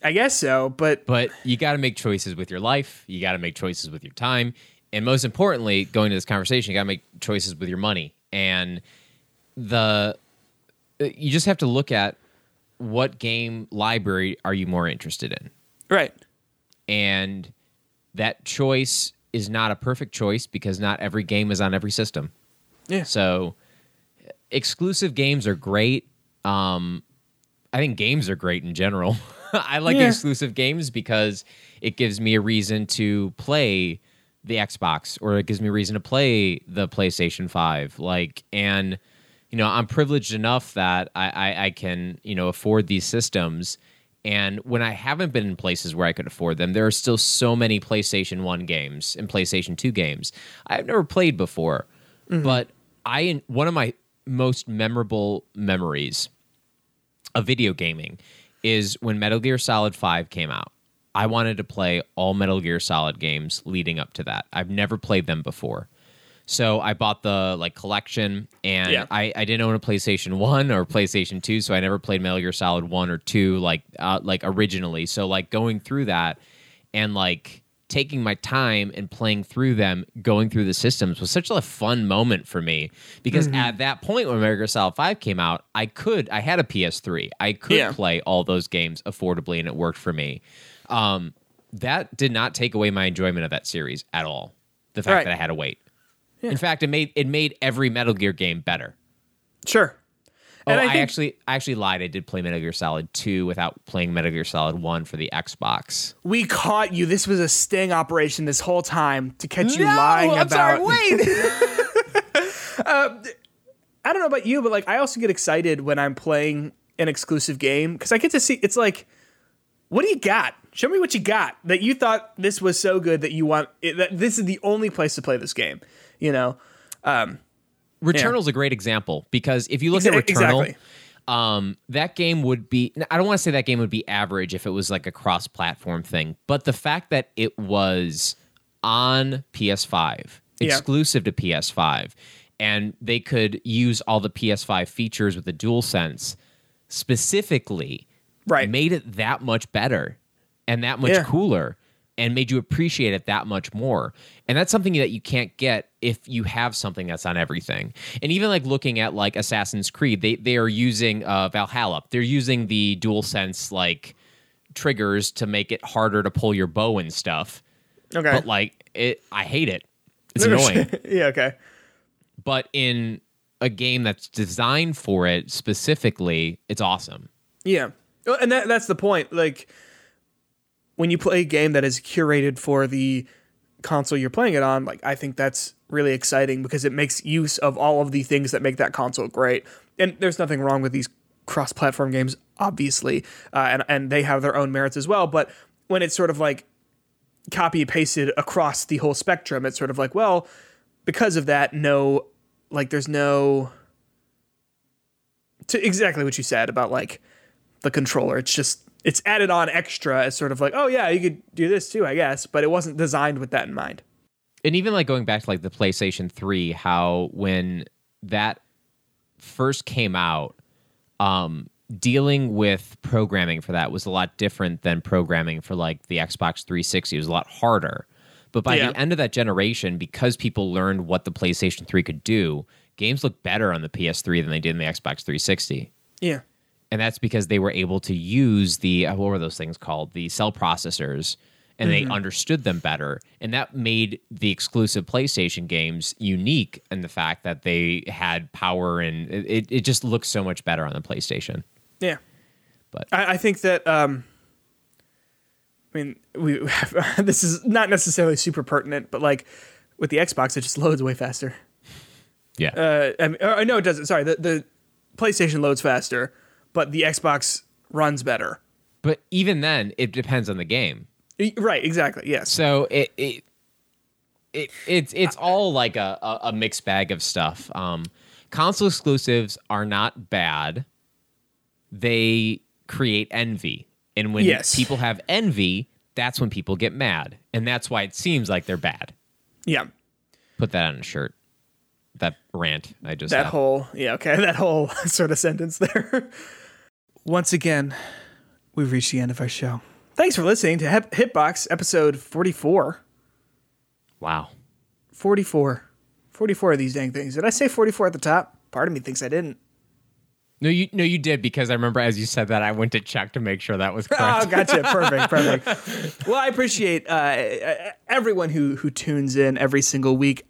S1: I guess so, but
S2: But you got to make choices with your life. You got to make choices with your time. And most importantly, going to this conversation, you got to make choices with your money. And the uh, you just have to look at what game library are you more interested in.
S1: right.
S2: And that choice is not a perfect choice because not every game is on every system.
S1: Yeah.
S2: So exclusive games are great. Um, I think games are great in general. I like
S1: Yeah.
S2: exclusive games because it gives me a reason to play the Xbox or it gives me a reason to play the PlayStation 5. Like, and, you know, I'm privileged enough that I, I, I can, you know, afford these systems. And when I haven't been in places where I could afford them, there are still so many PlayStation 1 games and PlayStation 2 games I've never played before. Mm-hmm. But I one of my most memorable memories of video gaming is when Metal Gear Solid 5 came out. I wanted to play all Metal Gear Solid games leading up to that. I've never played them before. So I bought the like collection and
S1: Yeah.
S2: I, I didn't own a PlayStation 1 or PlayStation 2, so I never played Metal Gear Solid 1 or 2 like uh, like originally. So like going through that and like taking my time and playing through them, going through the systems was such a fun moment for me because at that point when Metal Gear Solid 5 came out, I could I had a PS3. I could
S1: Yeah.
S2: play all those games affordably and it worked for me. Um, that did not take away my enjoyment of that series at all. The fact
S1: Right.
S2: that I had to wait. In fact, it made it made every Metal Gear game better.
S1: Sure.
S2: Oh,
S1: And I
S2: I,
S1: think-
S2: actually I actually lied. I did play Metal Gear Solid 2 without playing Metal Gear Solid 1 for the Xbox.
S1: We caught you. This was a sting operation this whole time to catch you
S2: No,
S1: lying
S2: I'm
S1: about.
S2: sorry, wait.
S1: Uh, I don't know about you, but like I also get excited when I'm playing an exclusive game because I get to see. It's like, what do you got? Show me what you got that you thought this was so good that you want. It, that this is the only place to play this game. You know, um,
S2: Returnal's a great example because if you look
S1: Exa-
S2: at Returnal,
S1: exactly.
S2: um, that game would be. I don't want to say that game would be average if it was like a cross-platform thing, but the fact that it was on PS5,
S1: Yeah.
S2: exclusive to PS5, and they could use all the PS5 features with the DualSense specifically,
S1: Right.
S2: made it that much better and that much
S1: Yeah.
S2: cooler and made you appreciate it that much more. And that's something that you can't get if you have something that's on everything. And even like looking at like Assassin's Creed, they they are using uh, Valhalla. They're using the dual sense like triggers to make it harder to pull your bow and stuff.
S1: okay.
S2: But like it I hate it. It's annoying.
S1: yeah. Okay.
S2: but in a game that's designed for it specifically, it's awesome.
S1: Yeah. And that, that's the point. Like, when you play a game that is curated for the console you're playing it on, like, I think that's really exciting because it makes use of all of the things that make that console great. And there's nothing wrong with these cross platform games, obviously, uh, and, and they have their own merits as well. But when it's sort of like copy pasted across the whole spectrum, it's sort of like, well, because of that, no, like, there's no. To exactly what you said about like the controller. It's just it's added on extra as sort of like, oh yeah, you could do this too, I guess, but it wasn't designed with that in mind.
S2: and even like going back to like the PlayStation 3, how when that first came out, um, dealing with programming for that was a lot different than programming for like the Xbox 360. It was a lot harder. But by
S1: Yeah.
S2: the end of that generation, because people learned what the PlayStation 3 could do, games look better on the PS3 than they did in the Xbox 360
S1: Yeah.
S2: And that's because they were able to use the uh, what were those things called the cell processors and they understood them better and that made the exclusive playstation games unique in the fact that they had power and it, it, just looks so much better on the playstation
S1: Yeah.
S2: But-
S1: I, I think that um I mean we this is not necessarily super pertinent, but like with the Xbox it just loads way faster.
S2: yeah
S1: Uh I mean, or, no it doesn't. Sorry, the, the PlayStation loads faster, but the Xbox runs better.
S2: but even then it depends on the game
S1: Right, exactly. Yes.
S2: so it, it it it's it's all like a, a, mixed bag of stuff. Um, console exclusives are not bad. They create envy, and when
S1: Yes.
S2: people have envy, that's when people get mad, and that's why it seems like they're bad.
S1: Yeah.
S2: Put that on a shirt. That rant I just
S1: That
S2: had.
S1: whole yeah, okay, that whole sort of sentence there. Once again, we've reached the end of our show. Thanks for listening to Hip- Hitbox episode 44.
S2: Wow.
S1: 44. 44 of these dang things. Did I say 44 at the top? Part of me thinks I didn't.
S2: No, you no, you did because I remember as you said that I went to check to make sure that was correct.
S1: Oh, gotcha. Perfect, perfect. well, I appreciate uh, everyone who who tunes in every single week.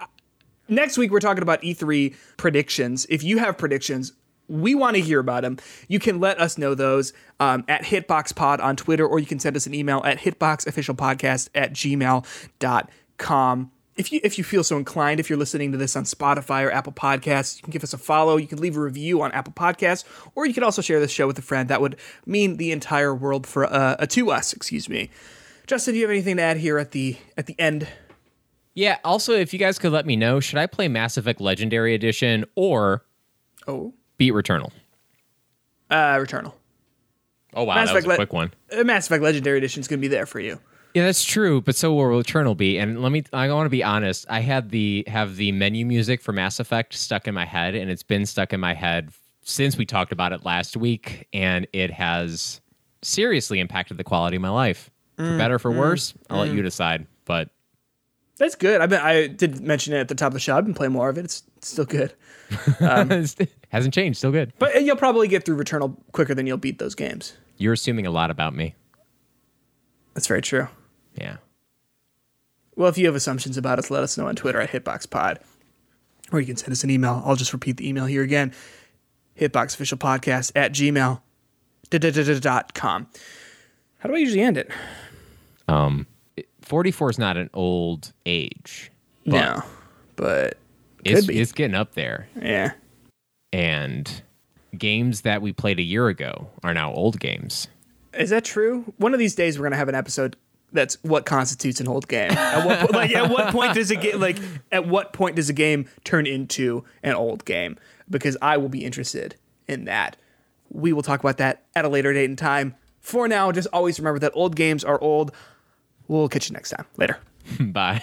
S1: Next week we're talking about E3 predictions. If you have predictions, we want to hear about them. You can let us know those um, at HitboxPod on Twitter, or you can send us an email at hitboxofficialpodcast at gmail.com if you if you feel so inclined, if you're listening to this on Spotify or Apple Podcasts, you can give us a follow. You can leave a review on Apple Podcasts, or you can also share this show with a friend. That would mean the entire world for uh, to us. Excuse me, Justin. Do you have anything to add here at the at the end?
S2: Yeah. Also, if you guys could let me know, should I play Mass Effect Legendary Edition or
S1: oh
S2: beat Returnal?
S1: Uh, Returnal.
S2: Oh wow, Mass that Effect was a quick one.
S1: Uh, Mass Effect Legendary Edition is going to be there for you.
S2: Yeah, that's true, but so will Returnal be. And let me I want to be honest. I had the have the menu music for Mass Effect stuck in my head and it's been stuck in my head since we talked about it last week and it has seriously impacted the quality of my life. Mm, for better for mm, worse, I'll mm. let you decide, but
S1: that's good. I been I did mention it at the top of the show. I've been playing more of it. It's, it's still good.
S2: Um, hasn't changed. Still good.
S1: But you'll probably get through Returnal quicker than you'll beat those games.
S2: You're assuming a lot about me.
S1: That's very true.
S2: Yeah.
S1: Well, if you have assumptions about us, let us know on Twitter at HitboxPod. Or you can send us an email. I'll just repeat the email here again. HitboxOfficialPodcast at gmail.com. How do I usually end it?
S2: Um, 44 is not an old age.
S1: But no, but
S2: it's, it's getting up there.
S1: Yeah.
S2: And games that we played a year ago are now old games.
S1: Is that true? One of these days, we're going to have an episode that's what constitutes an old game. At what, like at what point does it get like at what point does a game turn into an old game? Because I will be interested in that. We will talk about that at a later date and time. For now, just always remember that old games are old. We'll catch you next time. Later.
S2: Bye.